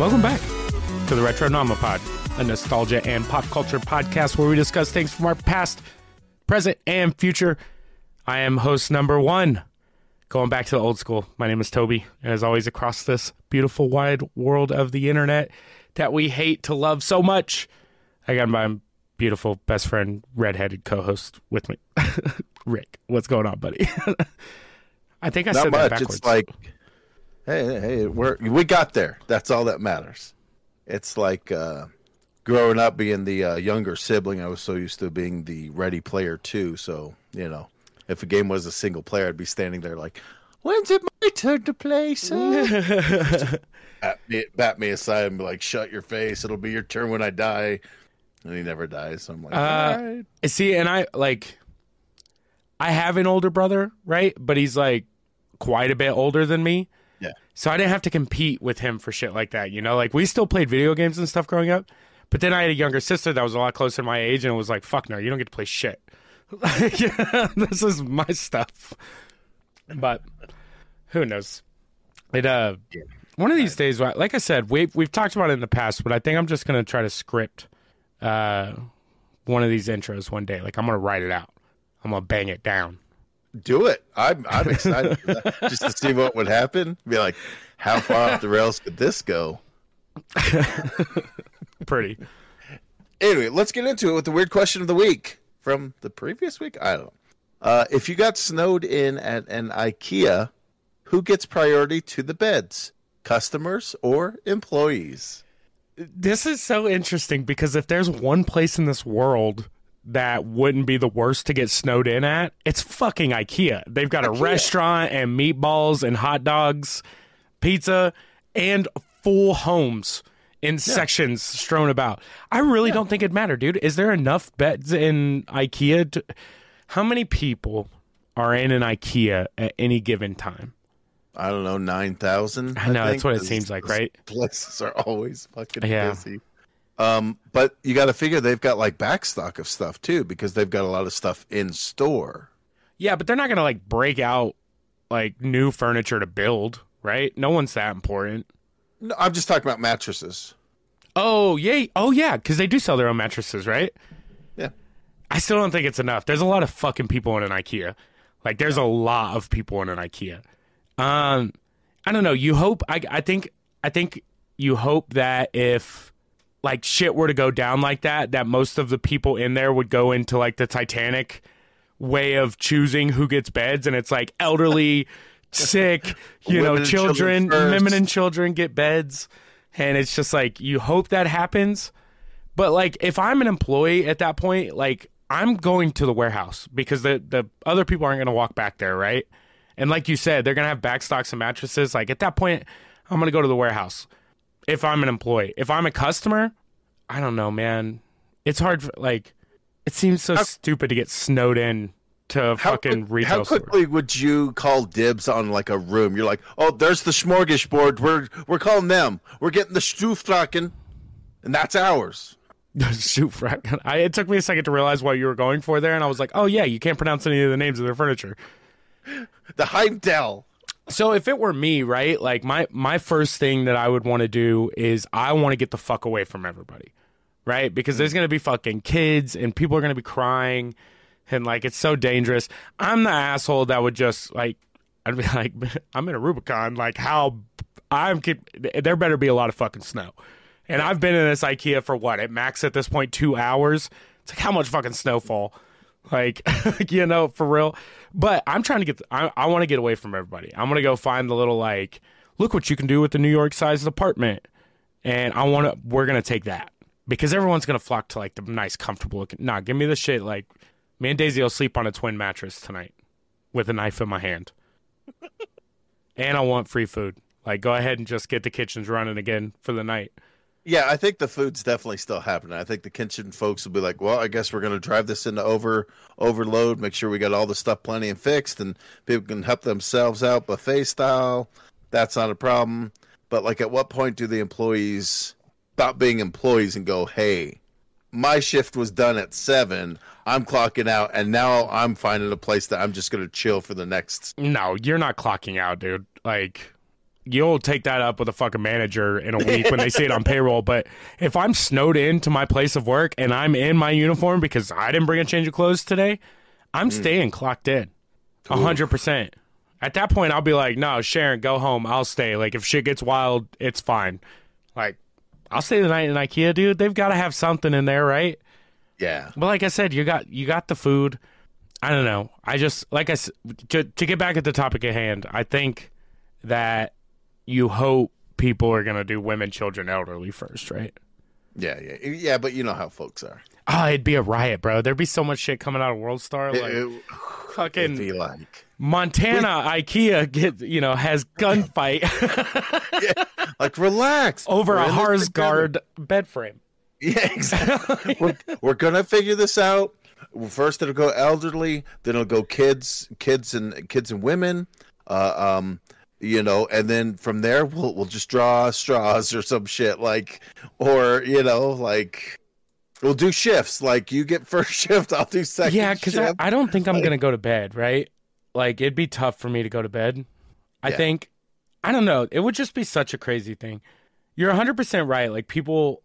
Welcome back to the Retro Pod, a nostalgia and pop culture podcast where we discuss things from our past, present, and future. I am host number one, going back to the old school. My name is Toby, and as always, across this beautiful wide world of the internet that we hate to love so much, I got my beautiful best friend, redheaded co-host with me, Rick. What's going on, buddy? I think I Not said much. that backwards. It's like, hey, hey, we're we got there. That's all that matters. It's like uh, growing up being the uh, younger sibling. I was so used to being the ready player too. So you know, if a game was a single player, I'd be standing there like, "When's it my turn to play, sir?" bat, me, bat me aside and be like, "Shut your face! It'll be your turn when I die." And he never dies. So I'm like, Uh, all right. See, and I like, I have an older brother, right? But he's like quite a bit older than me. Yeah. So I didn't have to compete with him for shit like that, you know? Like we still played video games and stuff growing up. But then I had a younger sister that was a lot closer to my age and it was like, fuck no, you don't get to play shit. yeah, this is my stuff. But who knows? It uh one of these days, like I said, we've we've talked about it in the past, but I think I'm just gonna try to script uh one of these intros one day. Like I'm gonna write it out. I'm gonna bang it down. Do it. I'm I'm excited just to see what would happen. Be like, how far off the rails could this go? Pretty. Anyway, let's get into it with the weird question of the week from the previous week. I don't know. Uh, if you got snowed in at an IKEA, who gets priority to the beds? Customers or employees? This is so interesting because if there's one place in this world that wouldn't be the worst to get snowed in at, it's fucking IKEA. They've got a restaurant and meatballs and hot dogs, pizza, and full homes in sections strewn about. I really don't think it'd matter, dude. Is there enough beds in IKEA? To... How many people are in an IKEA at any given time? I don't know, 9,000? I know, that's think, what it seems like, right? Places are always fucking Yeah. busy. Um, but you got to figure they've got like backstock of stuff too because they've got a lot of stuff in store. Yeah, but they're not gonna like break out like new furniture to build, right? No one's that important. No, I'm just talking about mattresses. Oh yeah, oh yeah, because they do sell their own mattresses, right? Yeah. I still don't think it's enough. There's a lot of fucking people in an IKEA. Like, there's a lot of people in an IKEA. Um, I don't know. You hope. I I think I think you hope that if like shit were to go down like that, that most of the people in there would go into like the Titanic way of choosing who gets beds, and it's like elderly, sick, you know, children, children women and children get beds, and it's just like you hope that happens. But like if I'm an employee at that point, like I'm going to the warehouse because the the other people aren't going to walk back there, right? And like you said, they're going to have backstocks and mattresses. Like at that point, I'm going to go to the warehouse. If I'm an employee, if I'm a customer, I don't know, man. It's hard. For, like it seems so stupid to get snowed in to How, fucking quick- retail how store. quickly would you call dibs on like a room? You're like, oh, there's the smorgasbord. We're we're calling them. We're getting the Stuftraken, and that's ours. Frack. I, it took me a second to realize what you were going for there, and I was like, oh yeah, you can't pronounce any of the names of their furniture. The Heimdall. So if it were me, right, like my my first thing that I would want to do is I want to get the fuck away from everybody, right? Because there's gonna be fucking kids and people are gonna be crying, and like it's so dangerous. I'm the asshole that would just like I'd be like, I'm in a Rubicon, like how I'm. There better be a lot of fucking snow, and I've been in this IKEA for what at max at this point two hours. It's like how much fucking snowfall. Like, you know, for real. But I'm trying to get, I, I want to get away from everybody. I'm to go find the little, like, look what you can do with the New York sized apartment. And I want to, we're to take that because everyone's to flock to, like, the nice, comfortable looking. Nah, give me the shit. Like, me and Daisy will sleep on a twin mattress tonight with a knife in my hand. and I want free food. Like, go ahead and just get the kitchens running again for the night. Yeah, I think the food's definitely still happening. I think the kitchen folks will be like, "Well, I guess we're going to drive this into over overload. Make sure we got all the stuff plenty and fixed, and people can help themselves out buffet style. That's not a problem." But like, at what point do the employees stop being employees and go, "Hey, my shift was done at seven. I'm clocking out, and now I'm finding a place that I'm just going to chill for the next." No, you're not clocking out, dude. Like, you'll take that up with a fucking manager in a week when they see it on payroll. But if I'm snowed into my place of work and I'm in my uniform because I didn't bring a change of clothes today, I'm mm. staying clocked in. A hundred percent. At that point I'll be like, no, Sharon, go home. I'll stay. Like if shit gets wild, it's fine. Like I'll stay the night in IKEA, dude. They've gotta have something in there, right? Yeah. But like I said, you got you got the food. I don't know. I just like I to to get back at the topic at hand. I think that you hope people are gonna do women, children, elderly first, right? Yeah, yeah, yeah. But you know how folks are. Oh, it'd be a riot, bro. There'd be so much shit coming out of World Star. Like It, it, fucking be like, Montana IKEA get you know has gunfight like relax over We're a Harsgard bed frame. Yeah, exactly. we're, we're gonna figure this out. First, it'll go elderly, then it'll go kids, kids and kids and women. Uh, um, you know, and then from there we'll we'll just draw straws or some shit like, or you know, like we'll do shifts. Like you get first shift, I'll do second. Yeah, because I. I don't think I'm gonna go to bed. Right? Like it'd be tough for me to go to bed. I Yeah. think. I don't know. It would just be such a crazy thing. You're 100 percent right. Like people,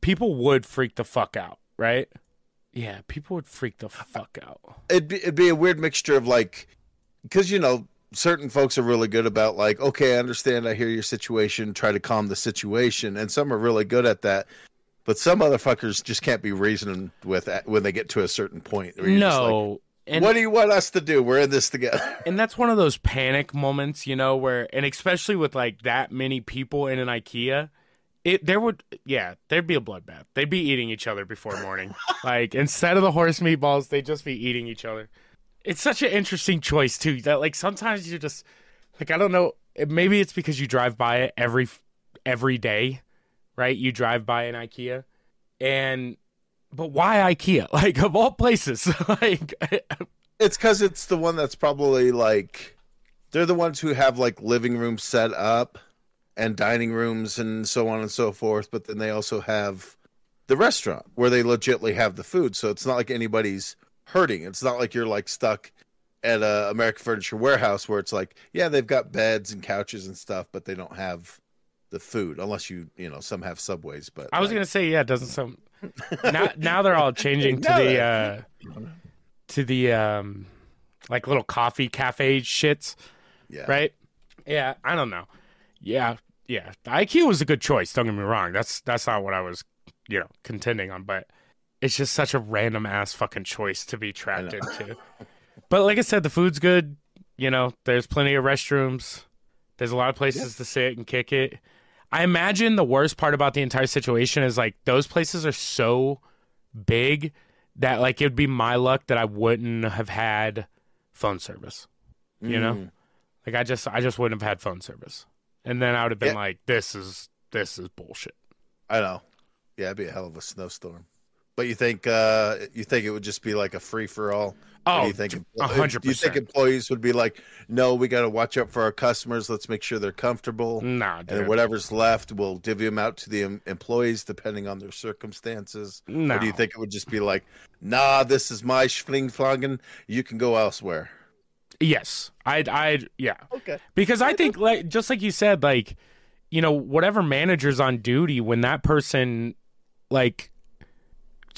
people would freak the fuck out. Right? Yeah, people would freak the fuck out. it'd be it'd be a weird mixture of like because you know certain folks are really good about like okay i understand i hear your situation try to calm the situation and some are really good at that but some motherfuckers just can't be reasoned with at- when they get to a certain point where you're just like, No. and what do you want us to do we're in this together and that's one of those panic moments, you know, where and especially with like that many people in an IKEA, it there would yeah, there'd be a bloodbath. They'd be eating each other before morning. like instead of the horse meatballs, they'd just be eating each other. It's such an interesting choice too. That like sometimes you just like I don't know, maybe it's because you drive by it every every day, right? You drive by an IKEA and but why IKEA? Like of all places, like it's because it's the one that's probably like they're the ones who have like living rooms set up and dining rooms and so on and so forth but then they also have the restaurant where they legitly have the food so it's not like anybody's hurting it's not like you're like stuck at a american furniture warehouse where it's like yeah they've got beds and couches and stuff but they don't have the food unless you you know some have subways but I was like, gonna say, yeah, it doesn't sound. now, now they're all changing to the uh, to the um, like little coffee cafe shits, yeah right? Yeah, I don't know. Yeah, yeah, the IKEA was a good choice. Don't get me wrong. That's that's not what I was, you know, contending on. But it's just such a random ass fucking choice to be trapped into. But like I said, the food's good. You know, there's plenty of restrooms. There's a lot of places to sit and kick it. I imagine the worst part about the entire situation is like those places are so big that like it'd be my luck that I wouldn't have had phone service. You know? Mm. Like I just I just wouldn't have had phone service. And then I would have been Yeah. like, This is this is bullshit. I know. Yeah, it'd be a hell of a snowstorm. But you think uh you think it would just be like a free for all? Oh, do you think a hundred Do you think employees would be like, "No, we got to watch out for our customers. Let's make sure they're comfortable, Nah, and dude. then whatever's left, we'll divvy them out to the em- employees depending on their circumstances." no. Or do you think it would just be like, "Nah, this is my schling You can go elsewhere." Yes. I'd I'd yeah. Okay. Because I think like just like you said, like, you know, whatever manager's on duty when that person like just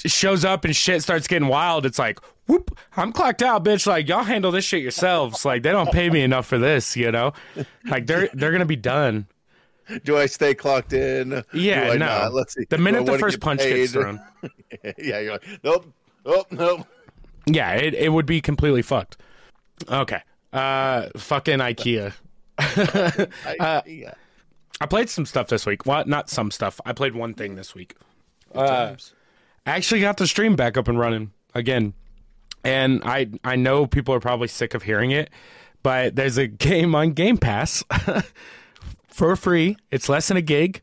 shows up and shit starts getting wild, it's like, whoop, I'm clocked out, bitch. Like y'all handle this shit yourselves. Like they don't pay me enough for this, you know? Like they're they're gonna be done. Do I stay clocked in? Yeah, no. not? Let's see. The minute the first get punch paid? gets thrown. yeah, you're like, nope, oh, nope. Yeah, it, it would be completely fucked. Okay. Uh fucking IKEA. I, Uh. I played some stuff this week. Well, not some stuff. I played one thing this week. I actually got the stream back up and running again. And I I know people are probably sick of hearing it, but there's a game on Game Pass for free. It's less than a gig.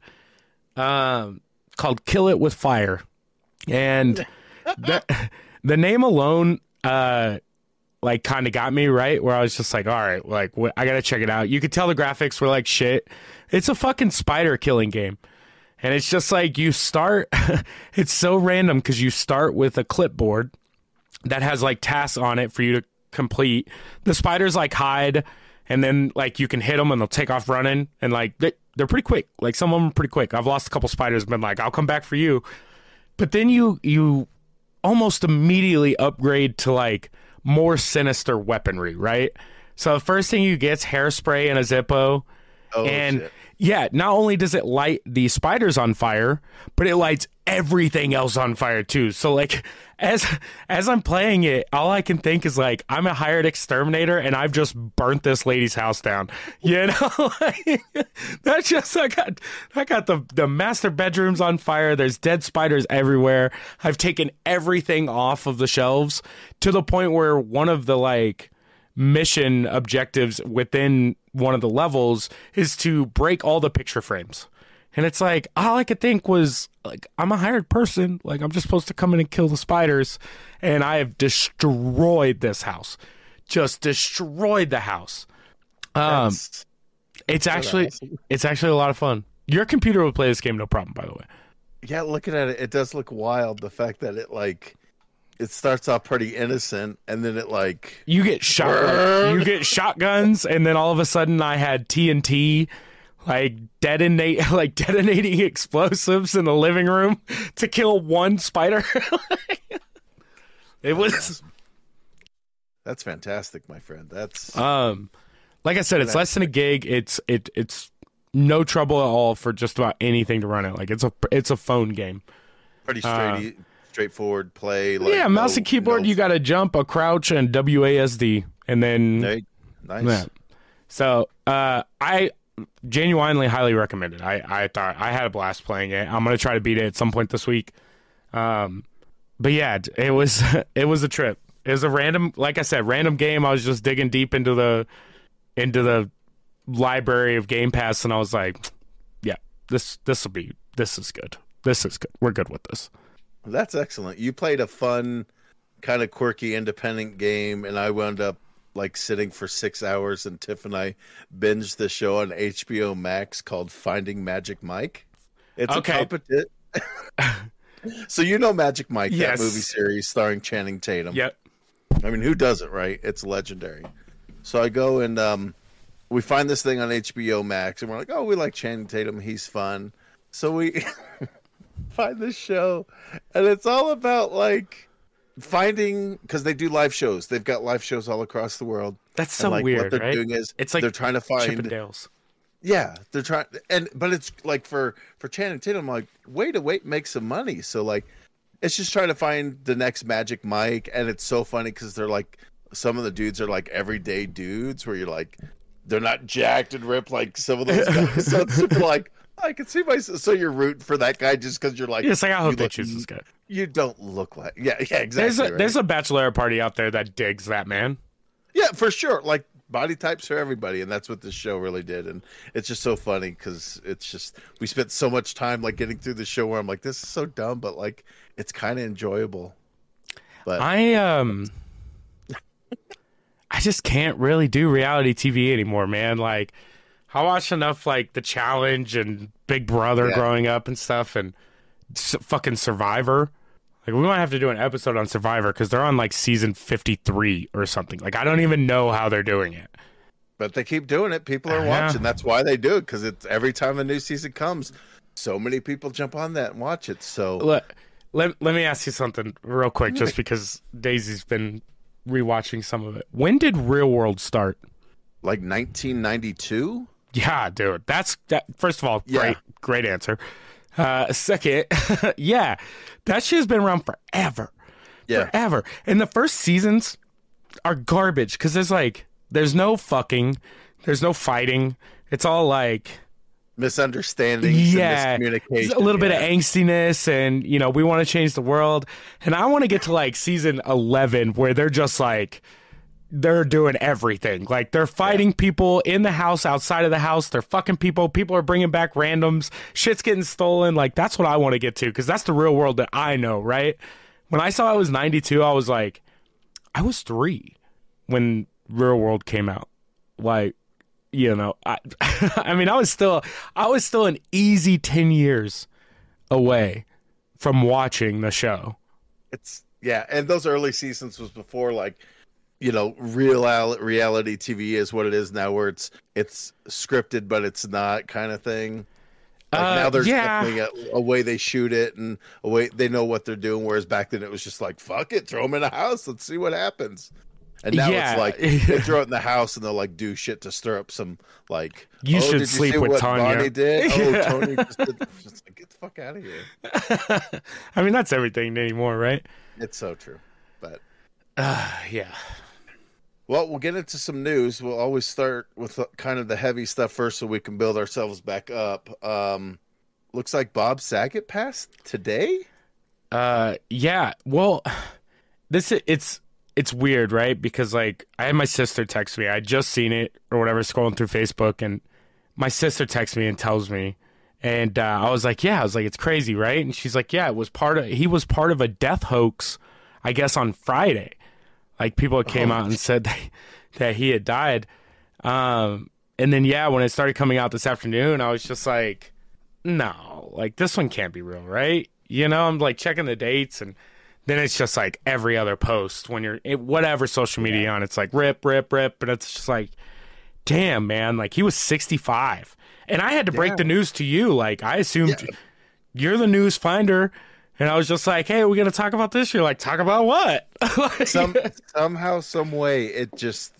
Um, called Kill It with Fire. And the, the name alone uh like kind of got me right where I was just like, all right, like wh- I got to check it out. You could tell the graphics were like shit. It's a fucking spider killing game. And it's just like you start, it's so random because you start with a clipboard that has like tasks on it for you to complete. The spiders like hide and then like you can hit them and they'll take off running, and like they, they're pretty quick. Like some of them are pretty quick. I've lost a couple spiders, been like, I'll come back for you, but then you you almost immediately upgrade to like more sinister weaponry, right? So the first thing you get's hairspray and a Zippo. Oh, and shit. Yeah, not only does it light the spiders on fire, but it lights everything else on fire too. So like as as I'm playing it, all I can think is like I'm a hired exterminator and I've just burnt this lady's house down. You know? That's just I got I got the the master bedrooms on fire. There's dead spiders everywhere. I've taken everything off of the shelves to the point where one of the like mission objectives within one of the levels is to break all the picture frames. And it's like all I could think was like I'm a hired person, like I'm just supposed to come in and kill the spiders, and I have destroyed this house, just destroyed the house. Um, That's- it's actually awesome. it's actually a lot of fun. Your computer will play this game no problem, by the way. yeah, looking at it, it does look wild. The fact that it like it starts off pretty innocent, and then it like You get shot, you get shotguns, and then all of a sudden I had TNT, like detonate, like detonating explosives in the living room to kill one spider. it was, that's fantastic, my friend. That's um, like I said, it's less than a gig. It's it it's no trouble at all for just about anything to run it. Like it's a it's a phone game. pretty straight, straightforward play. Like, yeah, mouse no- and keyboard. no- You got to jump, a crouch, and WASD, and then Hey, nice. Yeah. So uh, I genuinely highly recommend it. I, I thought I had a blast playing it. I'm gonna try to beat it at some point this week. Um, but yeah, it was it was a trip. It was a random, like I said, random game. I was just digging deep into the into the library of Game Pass, and I was like, yeah, this this will be this is good. This is good. We're good with this. That's excellent. You played a fun, kind of quirky, independent game, and I wound up like sitting for six hours. And Tiff and I binged the show on HBO Max called Finding Magic Mike. It's Okay. a competition. so you know Magic Mike, Yes. that movie series starring Channing Tatum. Yep. I mean, who doesn't, right? It's legendary. So I go and um, we find this thing on HBO Max, and we're like, oh, we like Channing Tatum. He's fun. So we find this show, and it's all about like finding because they do live shows. They've got live shows all across the world. That's so and like weird, what they're right? doing is It's like they're trying to find Chippendales. yeah, they're trying, and but it's like for for Channing Tatum, I'm like way to wait, make some money. So like, it's just trying to find the next Magic Mike, and it's so funny because they're like some of the dudes are like everyday dudes where you're like, they're not jacked and ripped like some of those guys. so it's super like I can see my. So you're rooting for that guy just because you're like, it's like I hope they look- choose this guy. You don't look like yeah, yeah, exactly. There's a right. there's a bachelor party out there that digs that man. Yeah, for sure. Like body types for everybody, and that's what this show really did. And it's just so funny because it's just we spent so much time like getting through the show where I'm like, this is so dumb, but like it's kind of enjoyable. But I um I just can't really do reality TV anymore, man. Like I watched enough like The Challenge and Big Brother Yeah. growing up and stuff and s- fucking Survivor. Like we might have to do an episode on Survivor cuz they're on like season 53 or something. Like I don't even know how they're doing it. but they keep doing it. People are watching. That's why they do it because it's every time a new season comes, so many people jump on that and watch it. So Let, let, let me ask you something real quick just because Daisy's been rewatching some of it. When did Real World start? like 1992. Yeah, dude. That's that. First of all, Yeah. great, great answer. Uh, second, yeah, that shit's been around forever, Yeah, forever. And the first seasons are garbage because there's like, there's no fucking, there's no fighting. It's all like, misunderstandings, yeah, and miscommunication, a little bit of angstiness, and you know, we want to change the world. And I want to get to like season eleven where they're just like, they're doing everything. Like they're fighting people in the house, outside of the house. They're fucking people. People are bringing back randoms. Shit's getting stolen. Like that's what I want to get to because that's the real world that I know, right? When I saw I was 92, I was like, I was three when Real World came out. Like, you know, I, I mean, I was still, I was still an easy 10 years away from watching the show. It's yeah, and those early seasons was before like you know, real reality TV is what it is now, where it's it's scripted but it's not kind of thing. Like Uh, now there's yeah. definitely a, a way they shoot it and a way they know what they're doing. Whereas back then it was just like, fuck it, throw them in a house, let's see what happens. And now Yeah. it's like they throw it in the house and they'll like do shit to stir up some like. You oh, should did you sleep see with what Tanya." Bonnie did. Oh, Yeah. Tony just did. It's like, get the fuck out of here. I mean, that's everything anymore, right? It's so true. But Uh, yeah. Well, we'll get into some news. We'll always start with kind of the heavy stuff first, so we can build ourselves back up. Um, looks like Bob Saget passed today. Uh, yeah. Well, this it's it's weird, right? Because like I had my sister text me. I just seen it or whatever, scrolling through Facebook, and my sister texts me and tells me, and uh, I was like, yeah. I was like, it's crazy, right? And she's like, yeah, it was part of. He was part of a death hoax, I guess, on Friday. Like people came Oh, out and said that, that he had died. Um, and then yeah, when it started coming out this afternoon, I was just like, no, like this one can't be real, right? You know, I'm like checking the dates and then it's just like every other post when you're it, whatever social media you're on, it's like rip, rip, rip, but it's just like, damn, man, like he was 65, and I had to break Yeah. the news to you. Like I assumed Yeah. you're the news finder, and I was just like, hey, we're gonna talk about this. You're like, talk about what? Like- Some somehow, some way, it just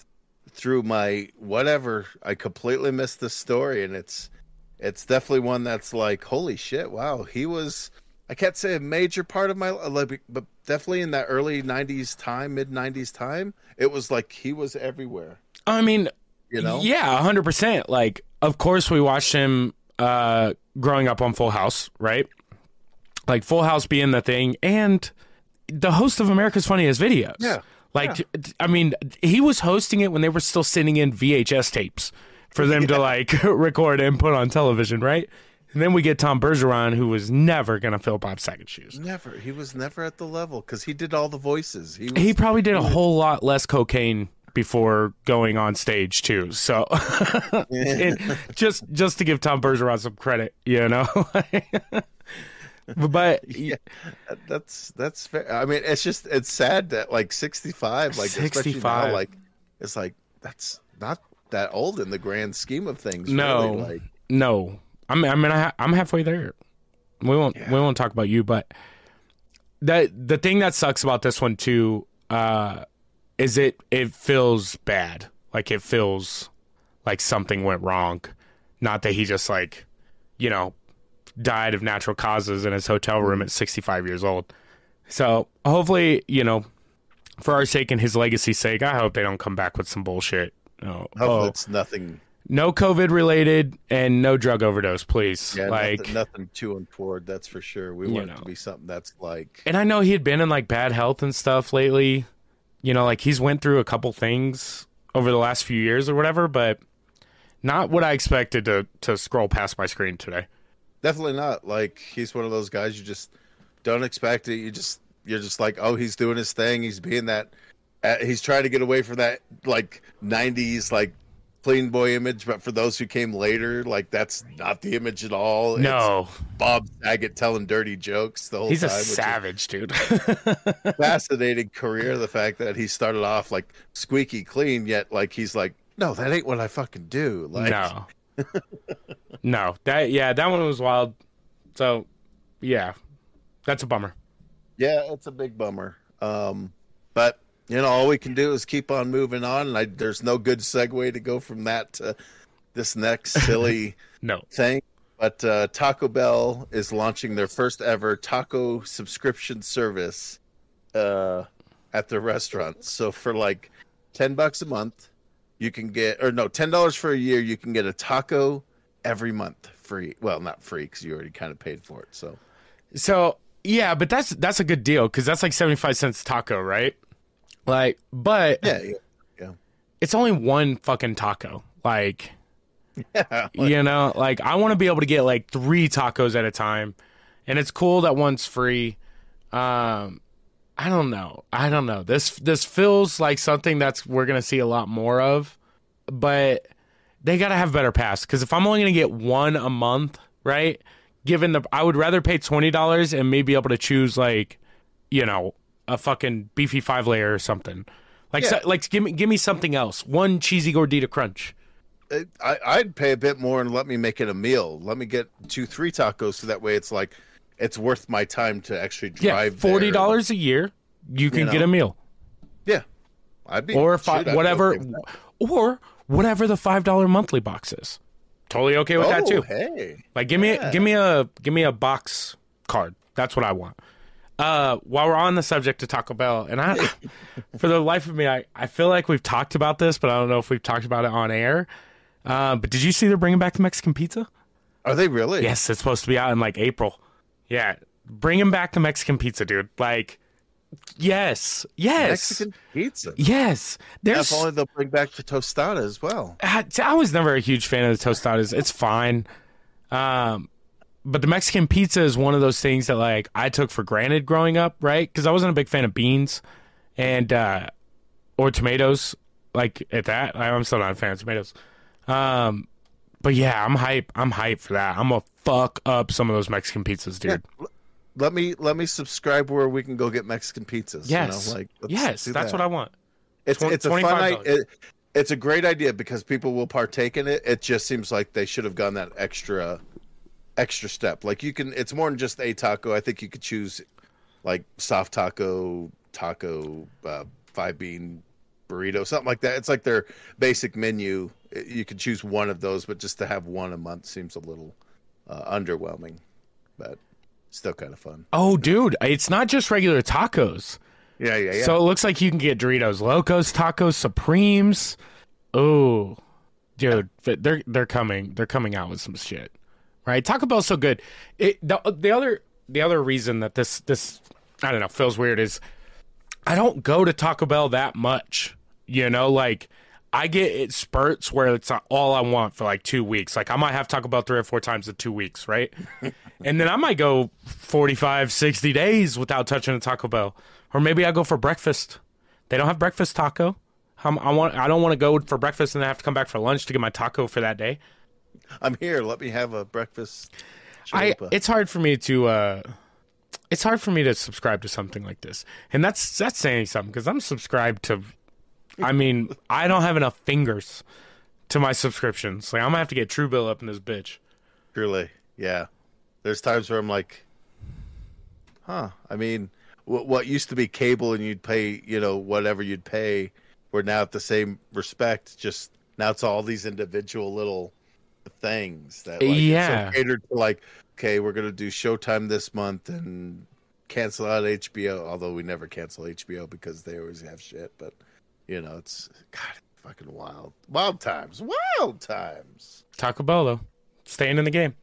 through my whatever. I completely missed the story, and it's it's definitely one that's like, holy shit, wow, he was. I can't say a major part of my life, but definitely in that early '90s time, mid '90s time, it was like he was everywhere. I mean, You know? Yeah, hundred percent. Like, of course, we watched him uh, growing up on Full House, right? Like Full House being the thing, and the host of America's Funniest Videos. Yeah. Like, I mean, he was hosting it when they were still sending in VHS tapes for them to like record and put on television, right? And then we get Tom Bergeron, who was never gonna fill Bob Saget's shoes. Never. He was never at the level because he did all the voices. He was, He probably did a whole lot less cocaine before going on stage too. So, just just to give Tom Bergeron some credit, you know. but yeah, that's that's fair. I mean, it's just it's sad that like 65, like 65. now, like it's like that's not that old in the grand scheme of things. no, really. like no, I'm I mean I, I'm halfway there. We won't we won't talk about you, but the the thing that sucks about this one too uh, is it it feels bad. Like it feels like something went wrong. Not that he just like, you know, died of natural causes in his hotel room at mm. 65 years old. So hopefully, you know, for our sake and his legacy's sake, I hope they don't come back with some bullshit. Oh, hopefully oh, it's nothing. no COVID related and no drug overdose, please. Yeah, like, nothing, nothing too untoward. That's for sure. We want it to be something that's like and I know he had been in like bad health and stuff lately. You know, like he's went through a couple things over the last few years or whatever, but not what I expected to to scroll past my screen today. Definitely not. Like he's one of those guys you just don't expect it. You just you're just like, oh, he's doing his thing. He's being that. Uh, he's trying to get away from that like '90s like clean boy image. But for those who came later, like that's not the image at all. It's No, Bob Saget telling dirty jokes the whole time he's a time. which is savage, dude. fascinating career. The fact that he started off like squeaky clean, yet like he's like, no, that ain't what I fucking do. Like, no, no, that yeah, that one was wild. So, yeah, that's a bummer. Yeah, it's a big bummer. Um, but you know, all we can do is keep on moving on. And I, there's no good segue to go from that to this next silly No, thing. But uh, Taco Bell is launching their first ever taco subscription service uh, at their restaurants. So for like ten bucks a month, you can get, or no, ten dollars for a year, you can get a taco every month free. Well, not free because you already kind of paid for it. So So yeah, but that's that's a good deal because that's like seventy five cents taco, right? Like, but yeah, yeah, it's only one fucking taco. Like, yeah. you know, like I want to be able to get like three tacos at a time, and it's cool that one's free. Um, I don't know. I don't know. This this feels like something that's we're gonna see a lot more of, but they gotta have better pass because if I'm only gonna get one a month, right? Given the, I would rather pay twenty dollars and maybe able to choose like, you know, a fucking beefy five layer or something. Like, Yeah. so, like give me give me something else. One cheesy gordita crunch. I, I'd pay a bit more and let me make it a meal. Let me get two, three tacos, so that way it's like it's worth my time to actually drive. there. forty dollars a year, you can know. get a meal, Yeah, I'd be or shoot, fi- I'd be whatever, okay or whatever the five dollar monthly box is. Totally okay with that Oh, too. Hey, Like give me Yeah. give me a give me a box card. That's what I want. Uh, while we're on the subject of Taco Bell, and I, for the life of me, I, I feel like we've talked about this, but I don't know if we've talked about it on air. Uh, but did you see they're bringing back the Mexican pizza? are they really? Yes, it's supposed to be out in like April. Yeah, bring him back the Mexican pizza, dude. Like, yes, yes, Mexican pizza. yes. There's If only they'll bring back the tostada as well. I I was never a huge fan of the tostadas. It's fine. Um, but the Mexican pizza is one of those things that like I took for granted growing up, right? Because I wasn't a big fan of beans and uh, or tomatoes. Like at that, I'm still not a fan of tomatoes. Um, but yeah, I'm hype. I'm hype for that. I'm gonna fuck up some of those Mexican pizzas, dude. Let me let me subscribe where we can go get Mexican pizzas. Yes, you know, like yes, that's that. what I want. It's it's a fun $25. It, it's a great idea because people will partake in it. It just seems like they should have gone that extra extra step. Like you can, it's more than just a taco. I think you could choose like soft taco, taco, uh, five bean burrito, something like that. It's like their basic menu. You could choose one of those, but just to have one a month seems a little uh, underwhelming. But still kind of fun. Oh, dude, it's not just regular tacos. Yeah, yeah, yeah. So it looks like you can get Doritos Locos, Tacos Supremes. Oh, dude, they're they're coming. They're coming out with some shit, right? Taco Bell's so good. It the, the other the other reason that this this I don't know feels weird is I don't go to Taco Bell that much. You know, like I get it spurts where it's all I want for like two weeks. Like I might have Taco Bell three or four times in two weeks, right? and then I might go 45, 60 days without touching a Taco Bell. Or maybe I go for breakfast. They don't have breakfast taco. I'm, I want. I don't want to go for breakfast and then have to come back for lunch to get my taco for that day. I'm here. Let me have a breakfast. I. It's hard for me to. uh It's hard for me to subscribe to something like this, and that's that's saying something because I'm subscribed to. I mean, I don't have enough fingers to my subscriptions. Like I'm gonna have to get Truebill up in this bitch. Truly, yeah. There's times where I'm like, huh. I mean, what, what used to be cable and you'd pay, you know, whatever you'd pay, we're now at the same respect. Just now it's all these individual little things that, like, it's so Yeah. catered to like, okay, we're gonna do Showtime this month and cancel out HBO. Although we never cancel HBO because they always have shit. But you know, it's God, fucking wild, wild times, wild times. Taco Bell though, staying in the game.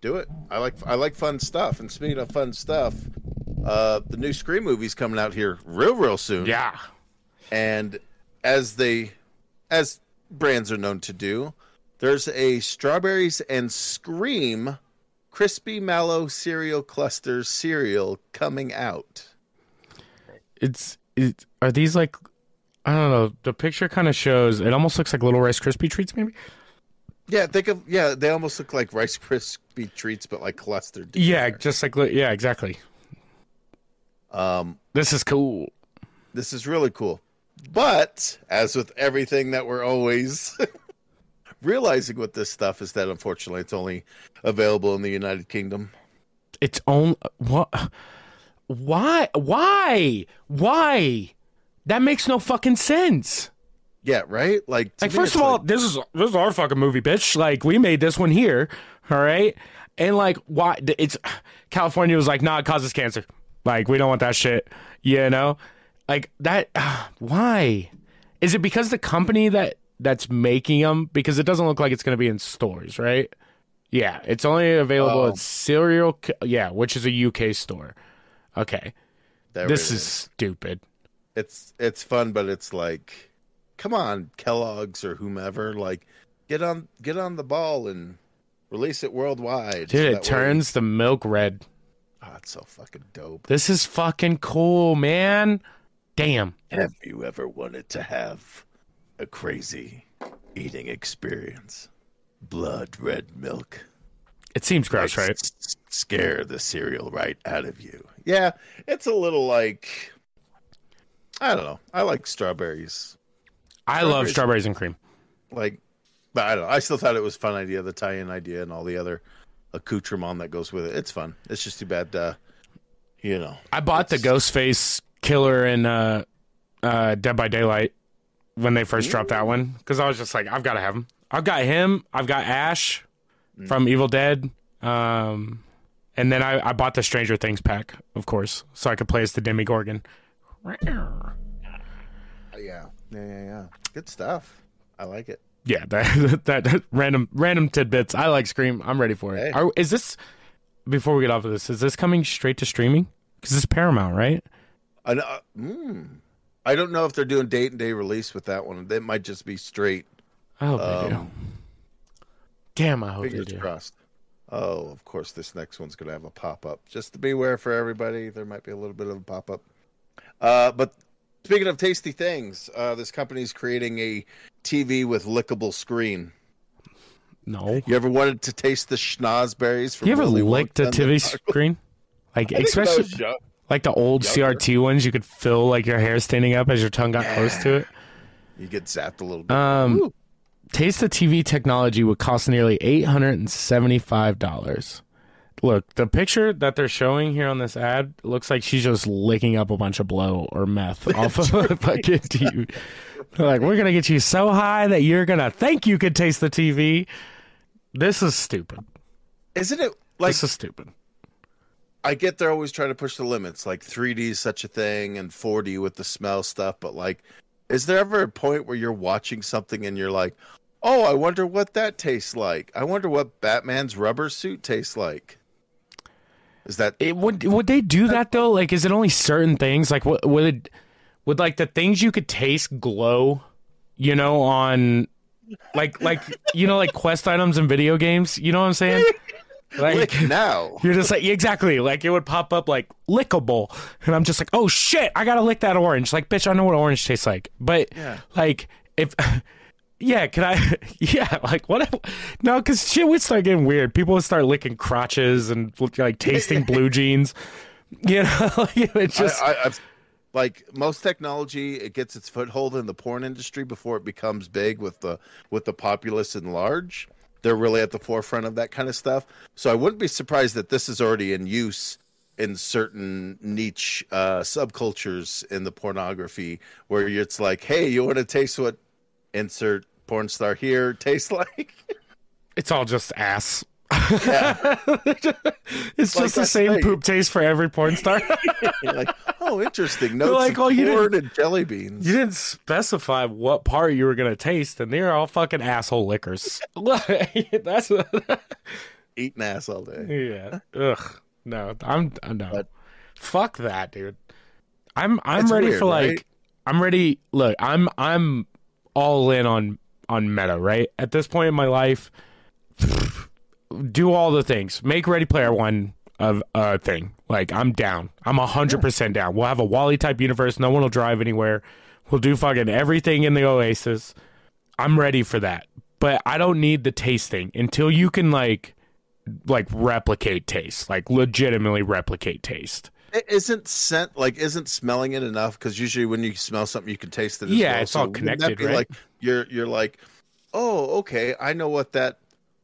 Do it. I like I like fun stuff. And speaking of fun stuff, uh, the new Scream movie's coming out here real real soon. Yeah. And as they as brands are known to do, there's a strawberries and Scream crispy mallow cereal clusters cereal coming out. It's it. Are these like? I don't know. The picture kind of shows. It almost looks like little Rice Krispie treats, maybe. Yeah, think of yeah, they almost look like Rice Krispie treats, but like clustered. Yeah, just like yeah, exactly. Um, This is cool. this is really cool. But as with everything that we're always realizing with this stuff is that unfortunately it's only available in the United Kingdom. It's only what? Why? Why? Why? That makes no fucking sense. Yeah, right? Like, Like, first of all, like- this is this is our fucking movie, bitch. Like, we made this one here, all right. And like, why? It's California was like, nah, it causes cancer. Like, we don't want that shit. You know, like that. why? Is it because the company that that's making them? Because it doesn't look like it's going to be in stores, right? Yeah, it's only available Oh. at Cereal. Yeah, which is a UK store. Okay, there this is stupid. It's it's fun, but it's like, come on, Kellogg's or whomever, like, get on get on the ball and release it worldwide. Dude, so it that way- turns the milk red. Oh, it's so fucking dope. This is fucking cool, man. Damn. Have you ever wanted to have a crazy eating experience? Blood red milk. It seems gross, Like, right? s- scare the cereal right out of you. Yeah, it's a little like I don't know. I like strawberries. I love strawberries and cream. Like, but I don't. know. I still thought it was a fun idea, the tie-in idea, and all the other accoutrement that goes with it. It's fun. It's just too bad, uh, you know. I bought the Ghostface killer in uh, uh, Dead by Daylight when they first dropped that one because I was just like, I've got to have him. I've got him. I've got Ash from Evil Dead. Um, and then I, I bought the Stranger Things pack, of course, so I could play as the Demogorgon. Yeah, yeah, yeah, yeah. Good stuff. I like it. Yeah, that, that, that random random tidbits. I like Scream. I'm ready for it. Hey. Are, is this before we get off of this? Is this coming straight to streaming? Because it's Paramount, right? I uh, mm, I don't know if they're doing date and day release with that one. It might just be straight. I hope they do. Um, Damn, I hope Fingers they do. crossed. Oh, of course, this next one's going to have a pop up. Just to beware for everybody, there might be a little bit of a pop up. Uh, but speaking of tasty things, uh, this company is creating a TV with lickable screen. No. You ever wanted to taste the schnozberries from You ever Willy licked a Wonka and the TV screen? Like especially young- like the old younger. CRT ones, you could feel like your hair standing up as your tongue got close to it. You get zapped a little bit. Um, Ooh. Taste the TV technology would cost nearly eight hundred and seventy-five dollars. Look, the picture that they're showing here on this ad looks like she's just licking up a bunch of blow or meth off of a fucking TV. They're like, we're gonna get you so high that you're gonna think you could taste the TV. This is stupid. Isn't it like this is stupid. I get they're always trying to push the limits, like 3D is such a thing and 4D with the smell stuff, but like, is there ever a point where you're watching something and you're like, oh, I wonder what that tastes like? I wonder what Batman's rubber suit tastes like. Is that It, would would they do that though? Like, is it only certain things? Like, what would it, would like the things you could taste glow? You know, on like like you know like quest items in video games. You know what I'm saying? Like lick now? you're just like exactly like it would pop up like lickable, and I'm just like, oh shit, I gotta lick that orange. Like, bitch, I know what orange tastes like, but Yeah. like if. Yeah, can I? Yeah, like what? If, no, because shit would start getting weird. People would start licking crotches and like tasting blue jeans. You know, it's just I, I, I've, like most technology, it gets its foothold in the porn industry before it becomes big with the with the populace in large. They're really at the forefront of that kind of stuff. So I wouldn't be surprised that this is already in use in certain niche uh, subcultures in the pornography, where it's like, hey, you want to taste what insert porn star here tastes like? it's all just ass. yeah. it's Like just the same poop taste for every porn star. Like, oh, interesting. Notes like, like, oh, you corn and jelly beans. you didn't specify what part you were gonna taste, and they're all fucking asshole lickers. That's Eating ass all day. yeah. Ugh. No, I'm no. But- Fuck that, dude. I'm I'm ready weird, for like right? I'm ready. Look, I'm I'm all in on on meta. Right at this point in my life, do all the things. Make Ready Player One of a thing. Like I'm down. I'm hundred percent down. We'll have a WALL-E type universe. No one will drive anywhere. We'll do fucking everything in the Oasis. I'm ready for that. But I don't need the tasting until you can like like replicate taste, like legitimately replicate taste. It isn't scent like isn't smelling it enough? Because usually when you smell something, you can taste it. As Yeah, well. it's all connected, right? Like you're you're like, oh, okay, I know what that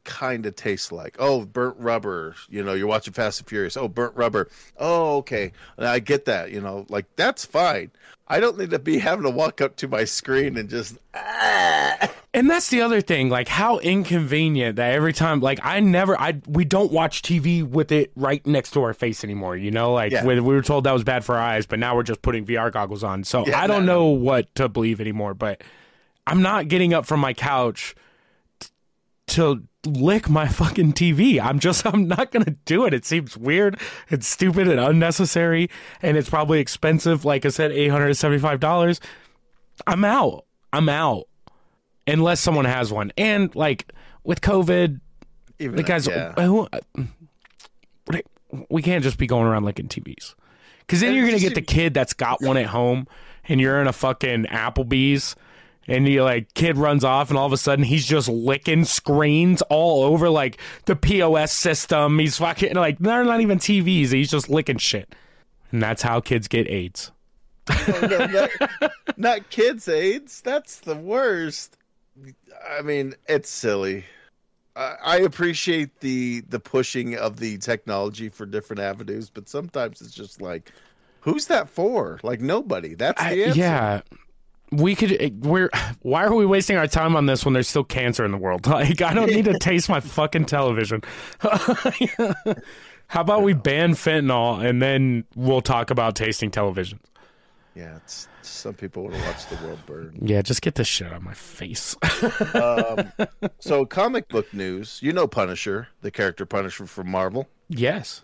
kind of tastes like. Oh, burnt rubber. You know, you're watching Fast and Furious. Oh, burnt rubber. Oh, okay, I get that. You know, like that's fine. I don't need to be having to walk up to my screen and just. Ah. And that's the other thing, like how inconvenient that every time, like I never, I we don't watch TV with it right next to our face anymore. You know, like Yeah. we, we were told that was bad for our eyes, but now we're just putting VR goggles on. So Yeah, I don't no, know what to believe anymore. But I'm not getting up from my couch t- to lick my fucking TV. I'm just, I'm not gonna do it. It seems weird, it's stupid and unnecessary, and it's probably expensive. Like I said, eight hundred seventy-five dollars. I'm out. I'm out unless someone has one. And like with COVID, Even the guys, yeah. who, uh, we can't just be going around licking TVs. Because then you're gonna get the kid that's got one at home, and you're in a fucking Applebee's, and you like kid runs off, and all of a sudden he's just licking screens all over like the POS system. He's fucking like they're not even TVs. He's just licking shit, and that's how kids get AIDS. Oh, no, not, not kids AIDS. That's the worst. I mean, it's silly. I, I appreciate the the pushing of the technology for different avenues, but sometimes it's just like, who's that for? Like nobody. That's the I- answer. yeah. We could. eh, We're. Why are we wasting our time on this when there's still cancer in the world? Like, I don't need to taste my fucking television. How about we ban fentanyl and then we'll talk about tasting television? Yeah, it's, some people want to watch the world burn. Yeah, just get this shit out of my face. Um, so, comic book news. You know Punisher, the character Punisher from Marvel. yes.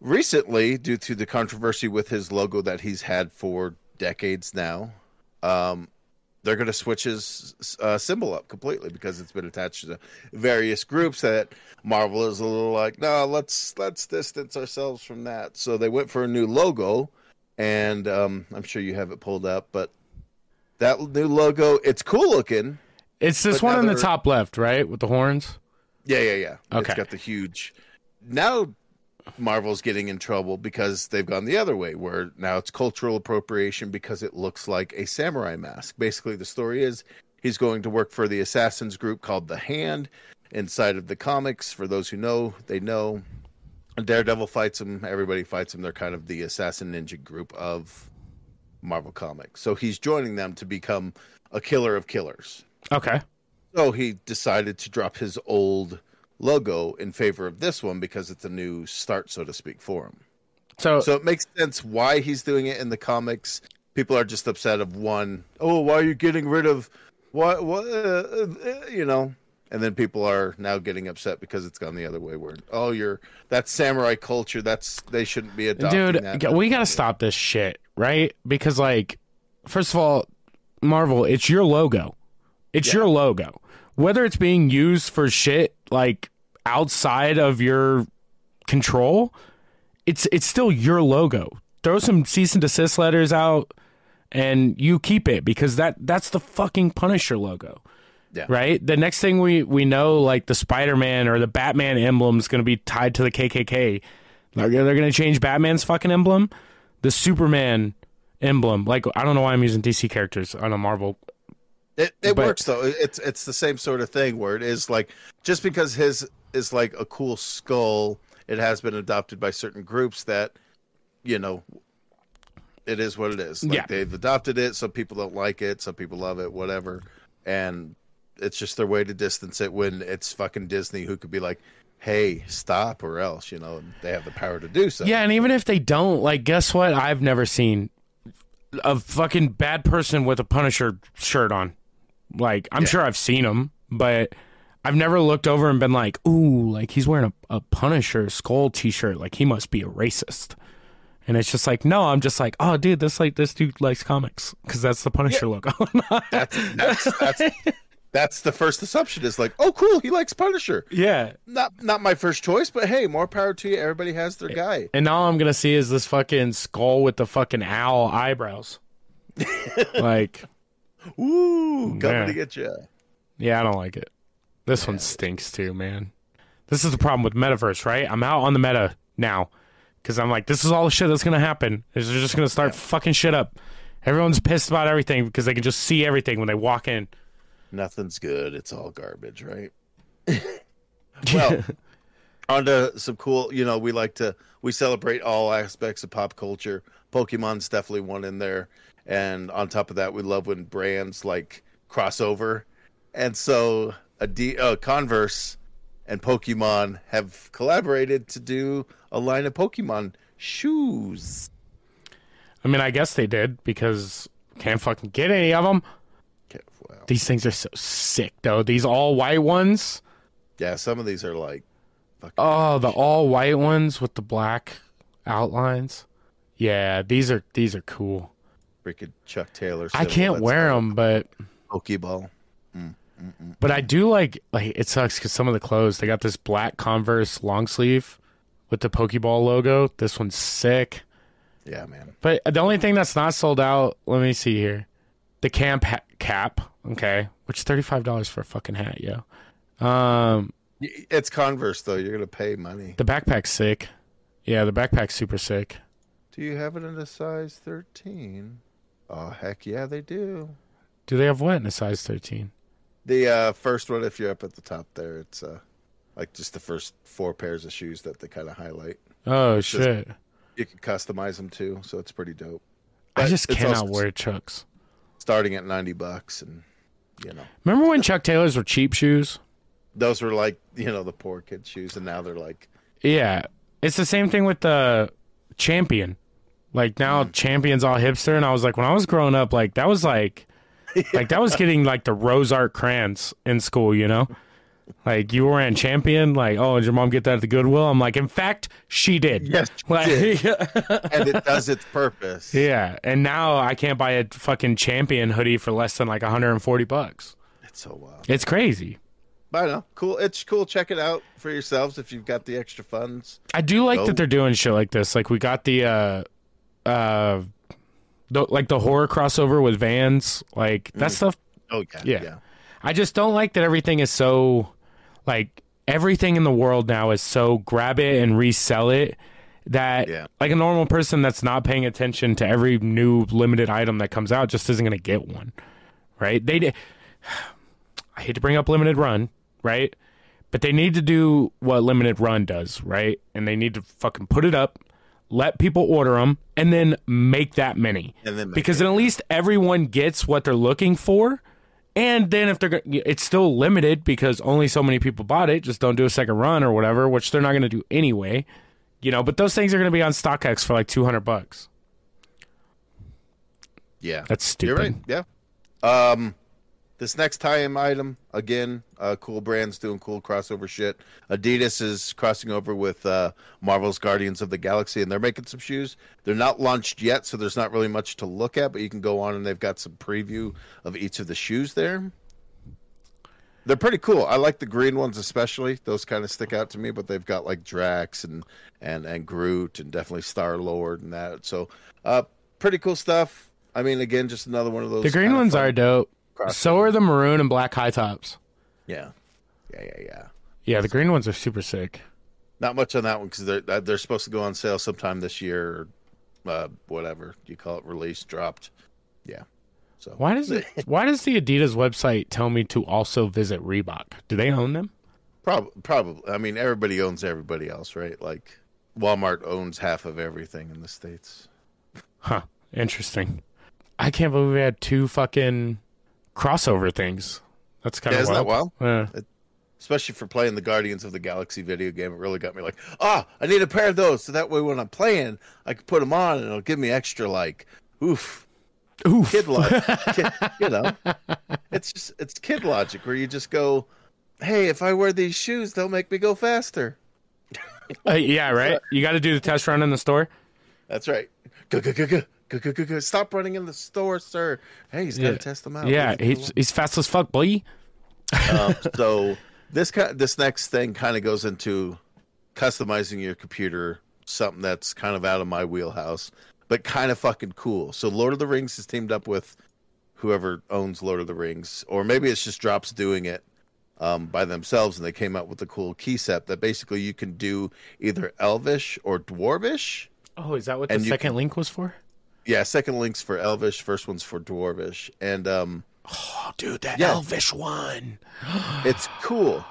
recently due to the controversy with his logo that he's had for decades now um they're going to switch his uh, symbol up completely because it's been attached to various groups that marvel is a little like no let's let's distance ourselves from that so they went for a new logo and um i'm sure you have it pulled up but that new logo it's cool looking It's this one in the top left, right? With the horns? Yeah, yeah, yeah. Okay. It's got the huge. Now, Marvel's getting in trouble because they've gone the other way, where now it's cultural appropriation because it looks like a samurai mask. Basically, the story is he's going to work for the assassins group called the Hand inside of the comics. For those who know, they know. Daredevil fights him. Everybody fights him. They're kind of the assassin ninja group of Marvel Comics. So he's joining them to become a killer of killers. Okay. So he decided to drop his old logo in favor of this one because it's a new start, so to speak, for him. So, So it makes sense why he's doing it in the comics. People are just upset of one, oh, why are you getting rid of what, what, uh, uh, you know? And then people are now getting upset because it's gone the other way. Where oh, you're that's samurai culture. That's they shouldn't be adopting dude, that. we got to stop this shit, right? Because, like, first of all, Marvel, it's your logo. It's Yeah. your logo. Whether it's being used for shit like outside of your control, it's it's still your logo. Throw some cease and desist letters out and you keep it because that that's the fucking Punisher logo. Yeah. Right? The next thing we we know like the Spider-Man or the Batman emblem is going to be tied to the KKK. Like they're going to change Batman's fucking emblem, the Superman emblem. Like I don't know why I'm using DC characters on a Marvel. It it But- works though. It's it's the same sort of thing where it is like just because his is like a cool skull, it has been adopted by certain groups that, you know, it is what it is. Like Yeah. they've adopted it. Some people don't like it. Some people love it. Whatever, and it's just their way to distance it when it's fucking Disney who could be like, "Hey, stop," or else. You know, they have the power to do so. Yeah, and even if they don't, like guess what? I've never seen a fucking bad person with a Punisher shirt on. Like I'm sure I've seen them, but I've never looked over and been like, "Ooh, like he's wearing a, a Punisher skull T-shirt. Like he must be a racist." And it's just like, no, I'm just like, oh, dude, this like this dude likes comics because that's the Punisher logo. that's that's that's that's the first assumption is like, oh, cool, he likes Punisher. yeah. not not my first choice, but hey, more power to you. Everybody has their guy. And now all I'm gonna see is this fucking skull with the fucking owl eyebrows. like, Ooh, coming Man. to get you. Yeah, I don't like it. This one stinks too, man. This is the problem with metaverse, right? I'm out on the meta now because I'm like, this is all the shit that's gonna happen. Is they're just gonna start fucking shit up. Everyone's pissed about everything because they can just see everything when they walk in. Nothing's good. It's all garbage, right? well, on to some cool. You know, we like to we celebrate all aspects of pop culture. Pokemon's definitely one in there, and on top of that, we love when brands like crossover, and so a D, uh, Converse and Pokemon have collaborated to do a line of Pokemon shoes. I mean, I guess they did because can't fucking get any of them. These things are so sick, though. These all white ones. Yeah, some of these are like, fucking Oh, the all white ones with the black outlines. Yeah, these are these are cool. freaking Chuck Taylor. I can't wear them, but Pokeball. Mm, mm, mm. But I do like like it sucks because some of the clothes they got this black Converse long sleeve with the Pokeball logo. This one's sick. Yeah, man. But the only thing that's not sold out, let me see here, the camp ha- cap. Okay, which thirty five dollars for a fucking hat, yo. Um, It's Converse though. You're gonna pay money. the backpack's sick. Yeah, the backpack's super sick. Do you have it in a size 13? Oh heck yeah, they do. Do they have what in a size 13? The uh, first one, if you're up at the top there, it's uh, like just the first four pairs of shoes that they kind of highlight. Oh shit! You can customize them too, so it's pretty dope. I just cannot wear Chucks. Starting at ninety bucks, and you know Remember when Chuck Taylors were cheap shoes? those were like you know the poor kid shoes, and now they're like Yeah, it's the same thing with the Champion. Like now, Mm. Champion's all hipster, and I was like, when I was growing up, like that was like, like that was getting like the rose art crayons in school, you know. Like you were Champion, like oh, did your mom get that at the Goodwill? I'm like, in fact, she did. Yes, she Like, and it does its purpose. yeah, and now I can't buy a fucking Champion hoodie for less than like 140 bucks. It's so wild. It's crazy. But I don't know, cool. It's cool. Check it out for yourselves if you've got the extra funds. I do like Oh. that they're doing shit like this. Like we got the uh uh the, like the horror crossover with Vans, like that stuff. Oh yeah, Yeah. yeah. I just don't like that everything is so like everything in the world now is so grab it and resell it that Yeah. like a normal person that's not paying attention to every new limited item that comes out just isn't going to get one. Right? They i hate to bring up limited run, right? But they need to do what limited run does, right? And they need to fucking put it up, let people order them, and then make that many. And then make because it, then at least everyone gets what they're looking for. And then if they're go- it's still limited because only so many people bought it, just don't do a second run or whatever, which they're not going to do anyway. You know, but those things are going to be on StockX for like 200 bucks. Yeah, That's stupid. You're right. Yeah. Um, this next tie-in item again, uh, cool brands doing cool crossover shit. Adidas is crossing over with uh, Marvel's Guardians of the Galaxy, and they're making some shoes. They're not launched yet, so there's not really much to look at. But you can go on and they've got some preview of each of the shoes there. They're pretty cool. I like the green ones especially; those kind of stick out to me. But they've got like Drax and and and Groot and definitely Star Lord and that. So, uh, pretty cool stuff. I mean, again, just another one of those. The green ones fun are dope. So are the maroon and black high tops. Yeah, yeah, yeah, yeah. Yeah, the green ones are super sick. Not much on that one because they're uh, they're supposed to go on sale sometime this year, or uh, whatever you call it, release dropped. Yeah. So Why does it, why does the Adidas website tell me to also visit Reebok? Do they own them? Probably, probably. I mean, everybody owns everybody else, right? Like Walmart owns half of everything in the states. Huh. Interesting. I can't believe we had two fucking crossover things. That's kind Yeah, of isn't that wild. wild? Yeah. Especially for playing the Guardians of the Galaxy video game, it really got me like, ah, I need a pair of those, so that way when I'm playing, I can put them on and it'll give me extra like, oof, Oof. kid logic. kid, you know, it's just it's kid logic where you just go, hey, if I wear these shoes, they'll make me go faster. Uh, yeah, right. You got to do the test run in the store. That's right. Go go go go. Stop running in the store, sir. Hey, he's got to test them out. Yeah, he's he's fast as fuck, boy. um, so this ki- this next thing kind of goes into customizing your computer, something that's kind of out of my wheelhouse, but kind of fucking cool. So Lord of the Rings has teamed up with whoever owns Lord of the Rings, or maybe it's just Drops doing it um, by themselves, and they came out with a cool key set that basically you can do either Elvish or Dwarvish. Oh, is that what the you second link was for? Yeah, second link's for Elvish, first one's for Dwarvish, and um, Oh, dude, that Yeah. Elvish one. It's cool.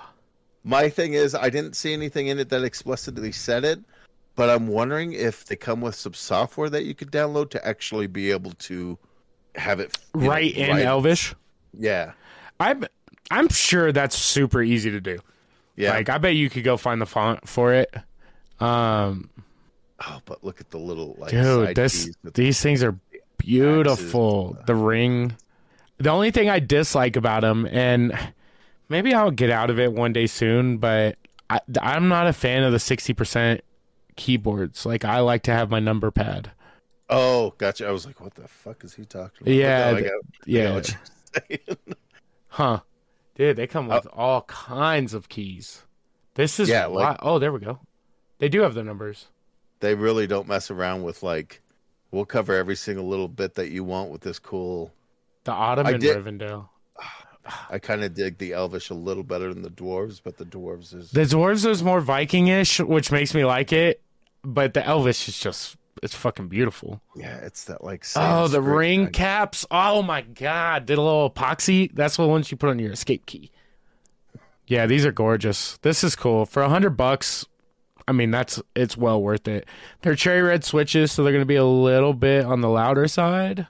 My thing is, I didn't see anything in it that explicitly said it, but I'm wondering if they come with some software that you could download to actually be able to have it you know, Right in write- Elvish. Yeah, I'm I'm sure that's super easy to do. yeah. Like I bet you could go find the font for it. Um, oh, but look at the little like dude, this these things are beautiful. The ring. The only thing I dislike about them, and maybe I'll get out of it one day soon, but I, I'm not a fan of the sixty percent keyboards. Like I like to have my number pad. Oh, gotcha. I was like, what the fuck is he talking about? Yeah, I th- got, yeah. got what you're. Huh. Dude, they come uh, with all kinds of keys. This is Yeah, yeah, like- oh, there we go. They do have the numbers. They really don't mess around with like. We'll cover every single little bit that you want with this cool. The Autumn I did- Rivendell. I kind of dig the Elvish a little better than the dwarves, but the dwarves is The dwarves is more Vikingish, which makes me like it, but the Elvish is just it's fucking beautiful. Yeah, it's that like. Oh, the ring kind- caps. Oh my god, did a little epoxy. That's the ones you put on your escape key. Yeah, these are gorgeous. This is cool for a hundred bucks. I mean, that's it's well worth it. They're cherry red switches, so they're going to be a little bit on the louder side.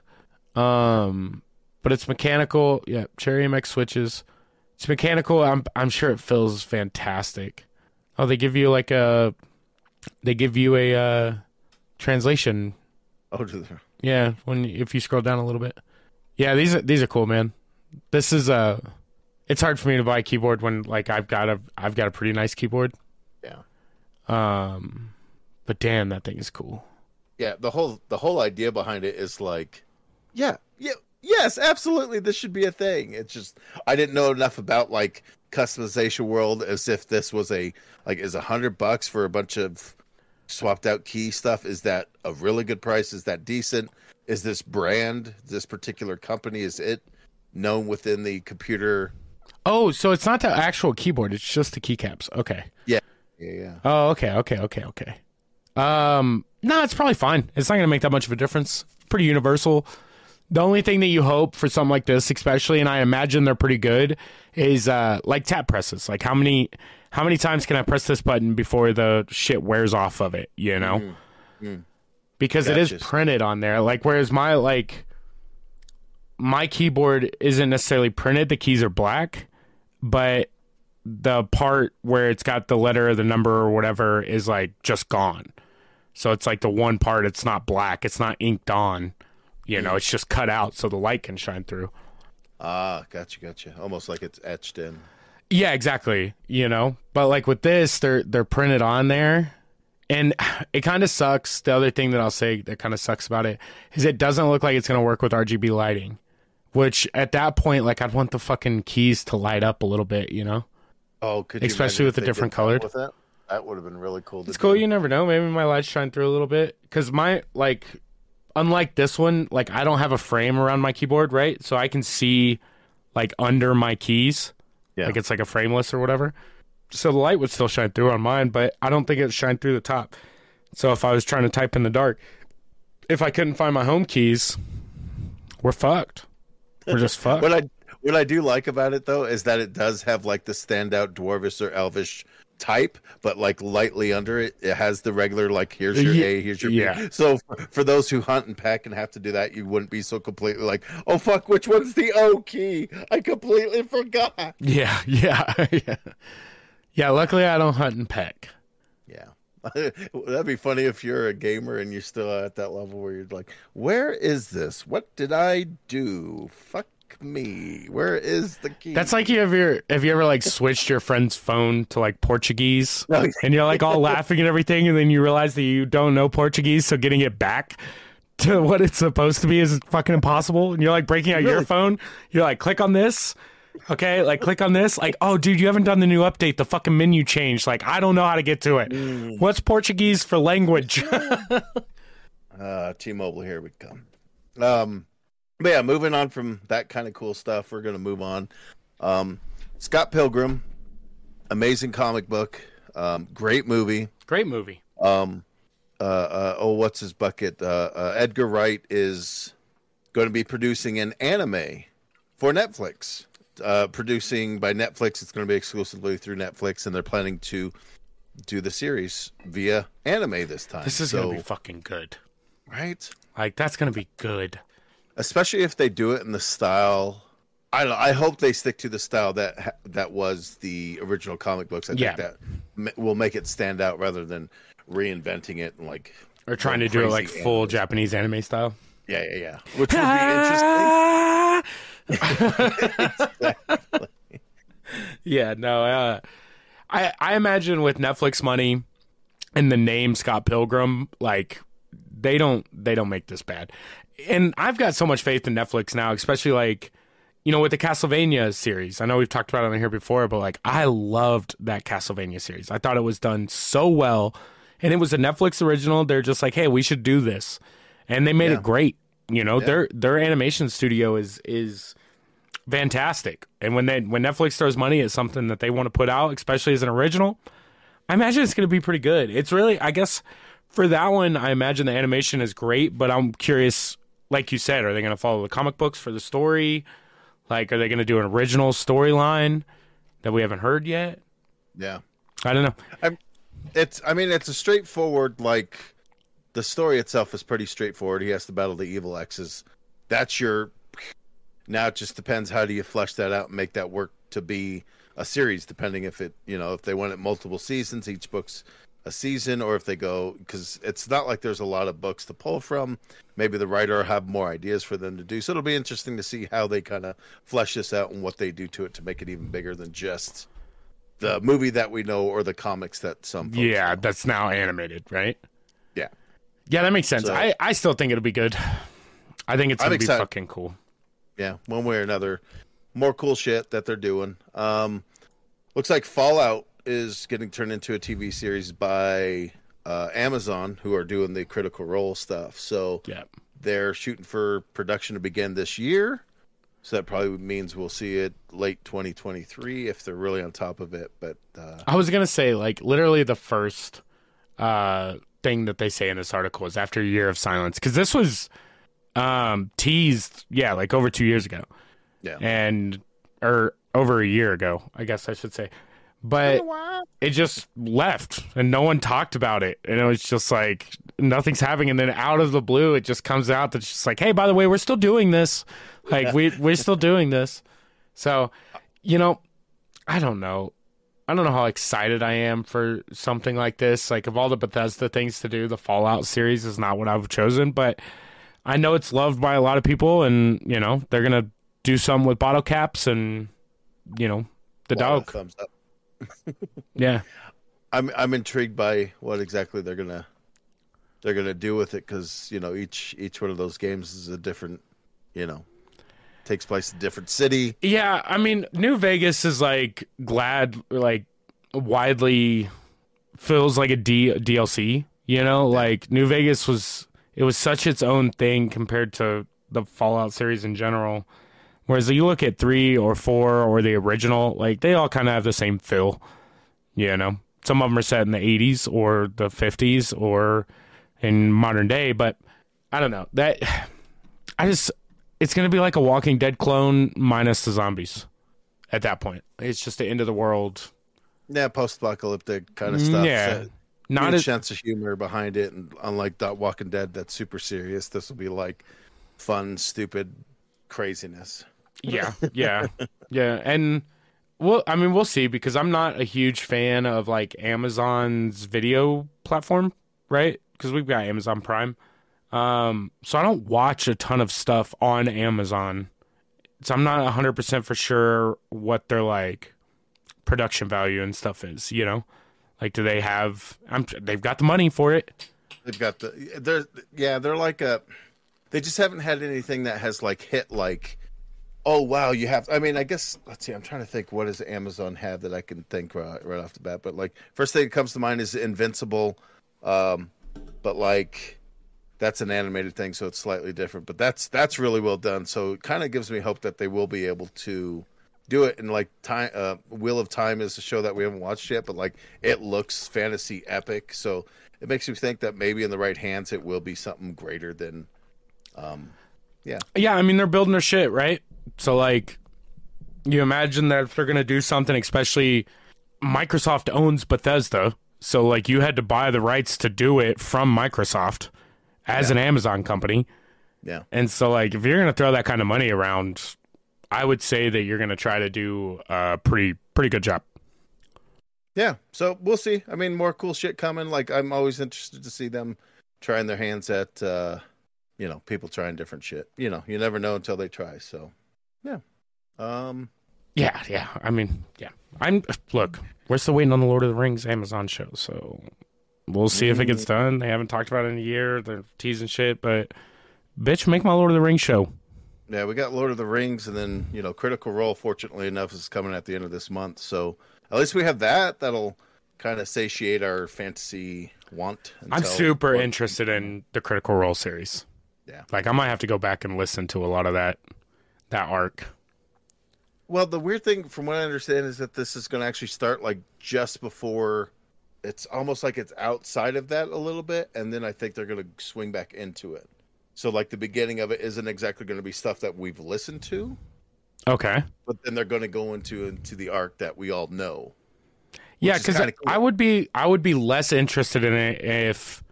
Um, but it's mechanical. Yeah, cherry MX switches. It's mechanical. I'm I'm sure it feels fantastic. Oh, they give you like a, they give you a uh, translation Oh, to the- yeah, when if you scroll down a little bit. Yeah, these are these are cool, man. This is uh it's hard for me to buy a keyboard when like I've got a I've got a pretty nice keyboard. Um but damn, that thing is cool. Yeah, the whole the whole idea behind it is like, yeah, yeah, yes, absolutely, this should be a thing. It's just I didn't know enough about like customization world as if this was a like is a hundred bucks for a bunch of swapped out key stuff. Is that a really good price? Is that decent? Is this brand, this particular company, is it known within the computer? Oh, so it's not the actual keyboard, it's just the keycaps. Okay. Yeah, yeah. Oh, okay, okay, okay, okay. Um, no, it's probably fine. It's not going to make that much of a difference. Pretty universal. The only thing that you hope for something like this, especially, and I imagine they're pretty good, is uh, like tap presses. Like how many how many times can I press this button before the shit wears off of it? You know, because it is printed on there. Like whereas my like my keyboard isn't necessarily printed. The keys are black, but the part where it's got the letter or the number or whatever is like just gone. So it's like the one part it's not black, it's not inked on. You know, it's just cut out so the light can shine through. Ah, gotcha, gotcha. Almost like it's etched in. Yeah, exactly. You know, but like with this, they're they're printed on there, and it kind of sucks. The other thing that I'll say that kind of sucks about it is it doesn't look like it's gonna work with RGB lighting. Which at that point, like I'd want the fucking keys to light up a little bit. You know, Oh, could Especially with the different colored? With that? that would have been really cool. To it's cool. You never know. Maybe my lights shine through a little bit because my like, unlike this one, like I don't have a frame around my keyboard, right? So I can see like under my keys. Yeah. Like it's like a frameless or whatever. So the light would still shine through on mine, but I don't think it shine through the top. So if I was trying to type in the dark, if I couldn't find my home keys, we're fucked. We're just fucked. What I what I do like about it though is that it does have like the standout dwarvish or elvish type, but like lightly under it, it has the regular like here's your Ye- A, here's your yeah. B. So for, for those who hunt and peck and have to do that, you wouldn't be so completely like, oh fuck, which one's the O key? I completely forgot. yeah, yeah, yeah. Yeah, luckily I don't hunt and peck. Yeah. That'd be funny if you're a gamer and you're still at that level where you're like, where is this? What did I do? Fuck me. Where is the key? That's like you ever have you ever like switched your friend's phone to like Portuguese? And you're like all laughing and everything and then you realize that you don't know Portuguese so getting it back to what it's supposed to be is fucking impossible. And you're like breaking out your phone. You're like click on this. Okay? Like click on this. Like oh dude you haven't done the new update. The fucking menu changed. Like I don't know how to get to it. What's Portuguese for language? Uh, T-Mobile, here we come. Um, but yeah, moving on from that kind of cool stuff, we're gonna move on. Um, Scott Pilgrim, amazing comic book, um, great movie. great movie Um, uh, uh, oh, what's his bucket? Uh, uh, Edgar Wright is going to be producing an anime for Netflix. Uh, producing by Netflix, it's going to be exclusively through Netflix, and they're planning to do the series via anime this time. this is so, gonna be fucking good right. like that's gonna be good especially if they do it in the style. I don't know, I hope they stick to the style that that was the original comic books. I Yeah. think that will make it stand out rather than reinventing it and like or trying to do it like crazy full. Japanese anime style yeah yeah yeah, which would be interesting. yeah, no. Uh, I I imagine with Netflix money and the name Scott Pilgrim, like they don't they don't make this bad. And I've got so much faith in Netflix now, especially like you know with the Castlevania series. I know we've talked about it on here before, but like I loved that Castlevania series. I thought it was done so well, and it was a Netflix original. They're just like, hey, we should do this, and they made Yeah. it great. You know, their their animation studio is is fantastic. And when they when Netflix throws money at something that they want to put out, especially as an original, I imagine it's going to be pretty good. It's really, I guess, for that one, I imagine the animation is great, but I'm curious. Like you said, are they going to follow the comic books for the story? Like, are they going to do an original storyline that we haven't heard yet? Yeah. I don't know. It's I mean it's a straightforward like the story itself is pretty straightforward. He has to battle the evil X's. That's your now it just depends how do you flesh that out and make that work to be a series depending if it you know if they want it multiple seasons each book's a season or if they go because it's not like there's a lot of books to pull from maybe the writer will have more ideas for them to do so it'll be interesting to see how they kind of flesh this out and what they do to it to make it even bigger than just the movie that we know or the comics that some folks Yeah, know. that's now animated, right? yeah Yeah, that makes sense. So- I, I still think it'll be good. I think it's I'm gonna be excited. fucking cool. yeah one way or another more cool shit that they're doing um looks like fallout is getting turned into a tv series by uh amazon who are doing the critical role stuff. So Yeah. they're shooting for production to begin this year. So that probably means we'll see it late 2023 if they're really on top of it. But uh I was gonna say like literally the first uh thing that they say in this article is after a year of silence. Because this was um teased yeah like over two years ago. Yeah. And or over a year ago I guess I should say but it just left and no one talked about it. And it was just like nothing's happening. And then out of the blue it just comes out that's just like hey by the way we're still doing this. Like we we're still doing this. So you know i don't know. I don't know how excited i am for something like this. Like of all the bethesda things to do the fallout series is not what i've chosen. But i know it's loved by a lot of people and you know they're gonna do some with bottle caps and you know the dog. thumbs up yeah I'm I'm intrigued by what exactly they're gonna they're gonna do with it because you know each each one of those games is a different you know takes place in a different city. Yeah, I mean, New Vegas is like glad, like widely feels like a D- DLC. You know, like New Vegas was it was such its own thing compared to the Fallout series in general. Whereas you look at three or four or the original, like they all kind of have the same feel. You know, some of them are set in the '80s or the '50s or in modern day, but I don't know that. I just it's gonna be like a Walking Dead clone minus the zombies. At that point, it's just the end of the world. Yeah, post-apocalyptic kind of mm, stuff. Yeah. So, Not as sense of humor behind it, and unlike Dot Walking Dead, that's super serious. This will be like fun, stupid craziness. Yeah, yeah, yeah, and well, I mean, we'll see because I'm not a huge fan of like Amazon's video platform, right? Because we've got Amazon Prime, um, so I don't watch a ton of stuff on Amazon. So I'm not 100 percent for sure what their like production value and stuff is. You know, like do they have? I'm they've got the money for it. They've got the they're yeah they're like a they just haven't had anything that has like hit like oh wow you have I mean I guess let's see I'm trying to think what does Amazon have that I can think right, right off the bat? But like first thing that comes to mind is Invincible um but like that's an animated thing so it's slightly different but that's that's really well done. So it kind of gives me hope that they will be able to do it and like time uh wheel of time is a show that we haven't watched yet but like it looks fantasy epic so it makes me think that maybe in the right hands it will be something greater than um yeah. Yeah, I mean they're building their shit, right? So like you imagine that if they're gonna do something, especially Microsoft owns Bethesda, so like you had to buy the rights to do it from Microsoft as an Amazon company. yeah. And so like if you're gonna throw that kind of money around, I would say that you're gonna try to do a pretty pretty good job. yeah. So we'll see. I mean more cool shit coming. Like i'm always interested to see them trying their hands at uh you know people trying different shit. You know you never know until they try so yeah um Yeah, yeah. I mean, yeah. I'm look, we're still waiting on the Lord of the Rings Amazon show, so we'll see if it gets done. They haven't talked about it in a year. They're teasing shit, but bitch, make my Lord of the Rings show. yeah we got lord of the rings and then you know critical role fortunately enough is coming at the end of this month so at least we have that that'll kind of satiate our fantasy want I'm until- super interested in the Critical Role series. Yeah. Like I might have to go back and listen to a lot of that that arc. Well, the weird thing, from what I understand, is that this is going to actually start like just before it's almost like it's outside of that a little bit, and then I think they're going to swing back into it. So like the beginning of it isn't exactly going to be stuff that we've listened to, Okay. but then they're going to go into into the arc that we all know. Yeah, because cool. I would be I would be less interested in it if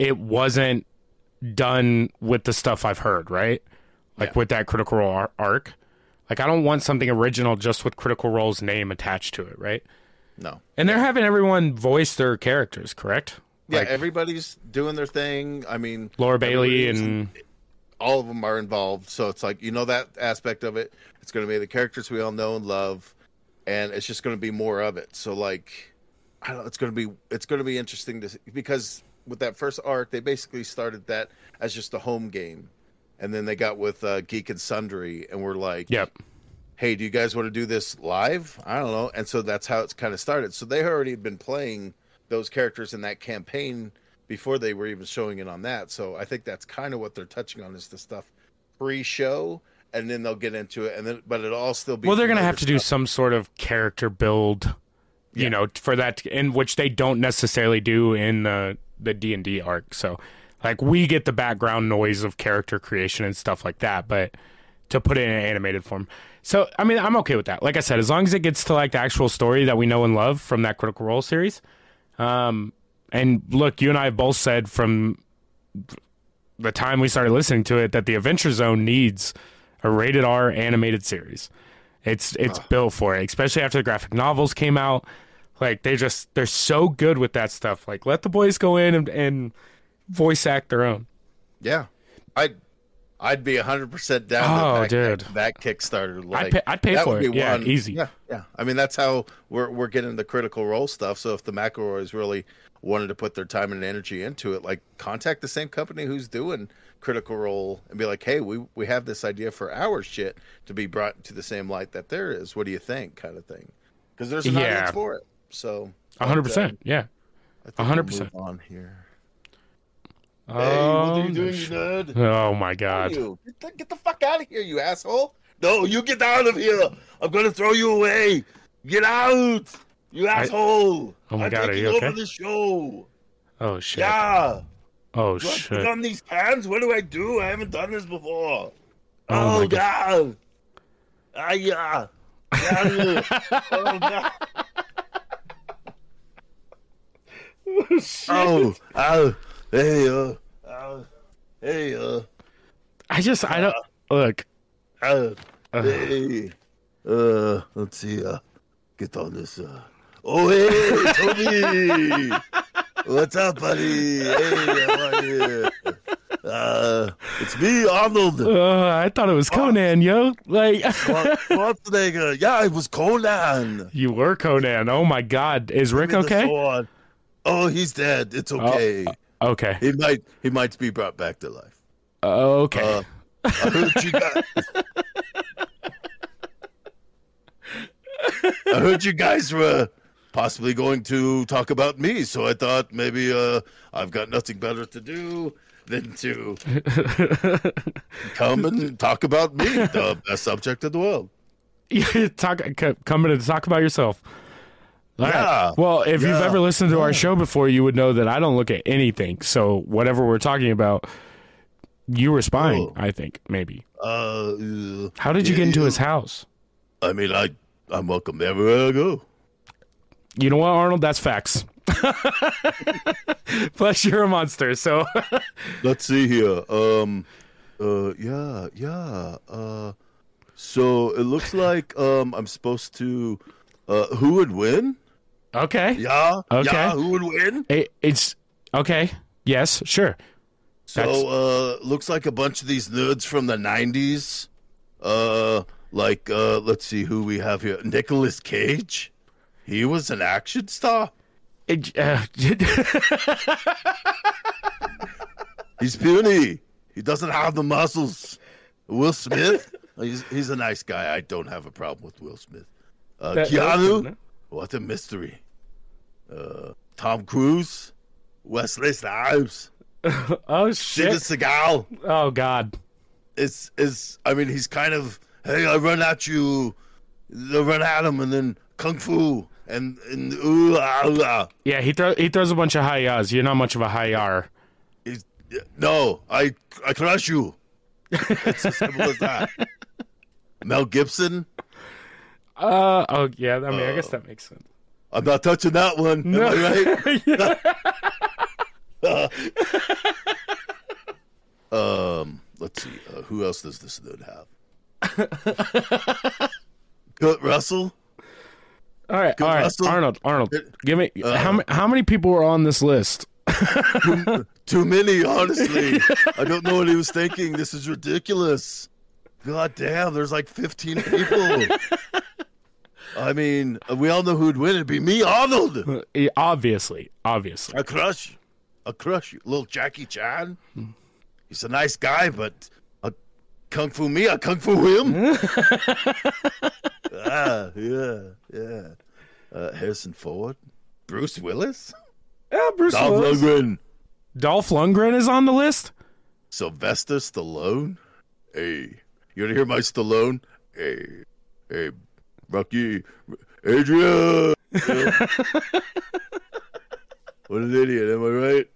it wasn't done with the stuff I've heard, right? Like Yeah. with that Critical Role ar- arc. Like I don't want something original just with Critical Role's name attached to it, right? No. And they're having everyone voice their characters, correct? Yeah, Like everybody's doing their thing. I mean, Laura Bailey and all of them are involved. So it's like you know that aspect of it. It's going to be the characters we all know and love, and it's just going to be more of it. So like, I don't. know, It's going to be it's going to be interesting to see, because with that first arc, they basically started that as just a home game, and then they got with uh, Geek and Sundry, and we're like, Yep. hey, do you guys want to do this live? I don't know. And so that's how it's kind of started. So they already had been playing those characters in that campaign before they were even showing it on that. So I think that's kind of what they're touching on is the stuff pre-show, and then they'll get into it, and then but it'll all still be. Well, they're going to have to do some sort of character build, you Yeah. know, for that in which they don't necessarily do in the the D&D arc. So, like we get the background noise of character creation and stuff like that, but to put it in an animated form. So, I mean, I'm okay with that. Like I said, as long as it gets to like the actual story that we know and love from that Critical Role series. Um and look, you and I have both said from the time we started listening to it that the Adventure Zone needs a rated R animated series. It's it's built for it, especially after the graphic novels came out. Like they just they're so good with that stuff. Like let the boys go in and, and voice act their own. Yeah, I'd I'd be hundred percent down. Oh, that, dude. that Kickstarter. Like, pay- I'd pay that for it. Yeah, one- easy. Yeah, yeah. I mean, that's how we're we're getting the critical role stuff. So if the McElroys really wanted to put their time and energy into it, like contact the same company who's doing critical role and be like, hey, we we have this idea for our shit to be brought to the same light that there is. What do you think? Kind of thing. Because there's an Yeah. audience for it. So A hundred uh, percent. Yeah. A hundred percent. On here. Oh, Hey, what are you doing, you nerd? oh my god. Get the, get the fuck out of here, you asshole! No, you get out of here! I'm gonna throw you away! Get out! You asshole! Oh my I'm God, are taking you over okay? the show! Oh shit. Yeah! Oh Do I put on these pants? What do I do? I haven't done this before. Oh, Oh, my God! Ah, yeah! Yeah. oh, God! oh, oh, hey, uh, oh, hey, uh, I just I don't look. Uh, hey, uh, let's see, uh, get on this, uh, oh, hey, Toby! What's up, buddy? Hey, how are you? Uh, it's me, Arnold. Uh, I thought it was Conan, yo. Like Schwarzenegger. Yeah, it was Conan. you were Conan. Oh my god. Is Rick Give me the okay? Oh, he's dead. It's okay. Okay. He might, he might be brought back to life. Okay. Uh, I heard you guys. I heard you guys were possibly going to talk about me, so I thought maybe uh, I've got nothing better to do than to come and talk about me, the best subject in the world. talk c- coming to talk about yourself. All right. Yeah. Well, if you've ever listened to our show before, you would know that I don't look at anything. So whatever we're talking about, you were spying. Oh. I think maybe. Uh, uh, How did you get into his house? I mean, I I'm welcome everywhere I go. You know what, Arnold? That's facts. Plus, you're a monster. So Let's see here. Um, uh, yeah, yeah. Uh, so it looks like um I'm supposed to. Uh, who would win? Okay. Yeah. Okay. Yeah. Who would win? It, it's okay. Yes, sure. That's- So uh, looks like a bunch of these nerds from the '90s. Uh, like uh, let's see who we have here. Nicolas Cage. He was an action star. It, uh, He's puny. He doesn't have the muscles. Will Smith. He's he's a nice guy. I don't have a problem with Will Smith. Uh, That- Keanu. What a mystery. Uh, Tom Cruise. Wesley Snipes. oh shit! Steven! Seagal. Oh god. It's is I mean he's kind of hey I run at you, I run at him and then kung fu and and ooh ah, ah. Yeah, he throw he throws a bunch of high yas. You're not much of a high yar. He's- no, I I crush you. It's as simple as that. Mel Gibson. Uh oh yeah. I mean, I guess that makes sense. I'm not touching that one. Am I right? Um, let's see. Uh, who else does this dude have? Kurt Russell. All right, all right, Russell. Arnold, Arnold, give me how ma- how many people were on this list? Too many, honestly. I don't know what he was thinking. This is ridiculous. God damn, there's like 15 people. I mean, we all know who'd win. It'd be me, Arnold. Obviously, obviously. I crush. I crush you. Little Jackie Chan. He's a nice guy, but a kung fu me, a kung fu him. ah, yeah, yeah. Uh, Harrison Ford. Bruce Willis. Yeah, Bruce Dolph Willis. Lundgren. Dolph Lundgren is on the list. Sylvester Stallone. Hey, you want to hear my Stallone? Hey, hey, Rocky, Adrian. what an idiot, am I right?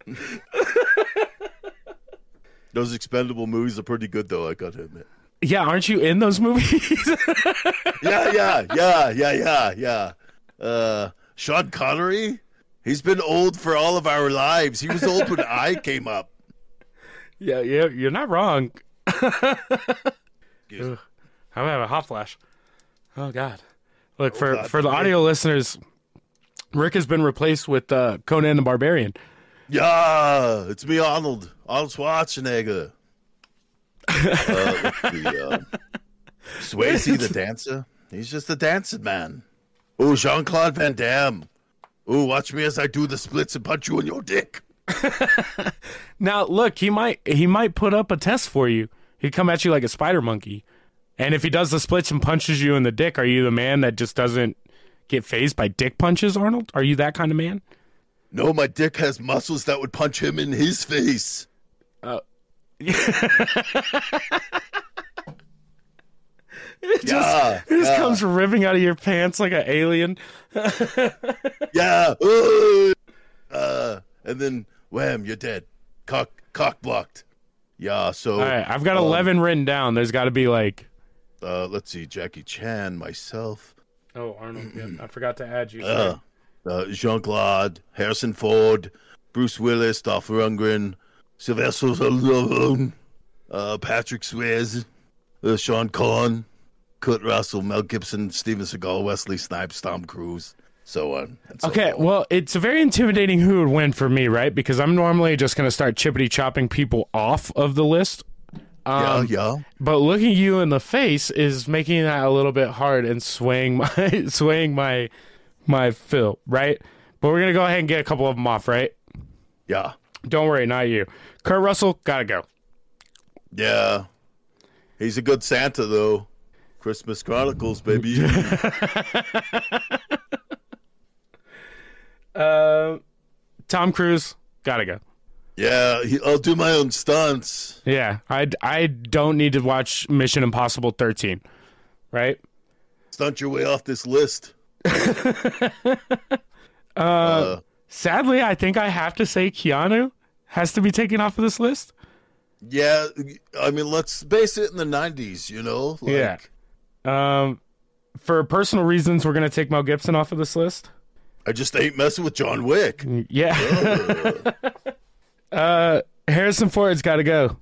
Those expendable movies are pretty good, though. I gotta admit. Yeah, aren't you in those movies? Yeah, yeah, yeah, yeah, yeah, yeah. Uh, Sean Connery. He's been old for all of our lives. He was old when I came up. yeah, yeah, you're not wrong. I'm having a hot flash. Oh God! Look for God, for the audio listeners, Rick has been replaced with uh, Conan the Barbarian. Yeah, it's me, Arnold. Arnold Schwarzenegger. uh, see, um, Swayze the dancer. He's just a dancing man. Oh, Jean Claude Van Damme. Oh, watch me as I do the splits and punch you in your dick. Now, look, he might he might put up a test for you. He'd come at you like a spider monkey, and if he does the splits and punches you in the dick, are you the man that just doesn't get phased by dick punches, Arnold? Are you that kind of man? No, my dick has muscles that would punch him in his face. It just, Yeah, it just yeah. comes ripping out of your pants like an alien. Yeah. Uh, and then wham, you're dead. Cock cock blocked. Yeah, so All right, I've got Um, eleven written down. There's got to be like, uh, let's see, Jackie Chan, myself, oh Arnold, yeah, I forgot to add you. uh, uh, Jean Claude, Harrison Ford, Bruce Willis, Dolph Lundgren, Sylvester Stallone, uh, Patrick Swayze, uh, Sean Conn, Kurt Russell, Mel Gibson, Steven Seagal, Wesley Snipes, Tom Cruise, so on. so Okay, on. well, it's a very intimidating who would win for me, right? Because I'm normally just going to start chippity chopping people off of the list. Yeah, Um, yeah. But looking you in the face is making that a little bit hard and swaying my swaying my my fill, right? But we're gonna go ahead and get a couple of them off, right? Yeah. Don't worry, not you. Kurt Russell, gotta go. Yeah. He's a good Santa though. Christmas Chronicles, baby. Uh, Tom Cruise, gotta go. Yeah, he, I'll do my own stunts. Yeah, I I don't need to watch Mission Impossible 13, right? Stunt your way off this list. uh, Sadly, I think I have to say Keanu has to be taken off of this list. yeah, I mean, let's base it in the 90s, you know? Like, Yeah. Um, for personal reasons, we're gonna take Mel Gibson off of this list. I just ain't messing with John Wick. Yeah. uh, Harrison Ford's got to go.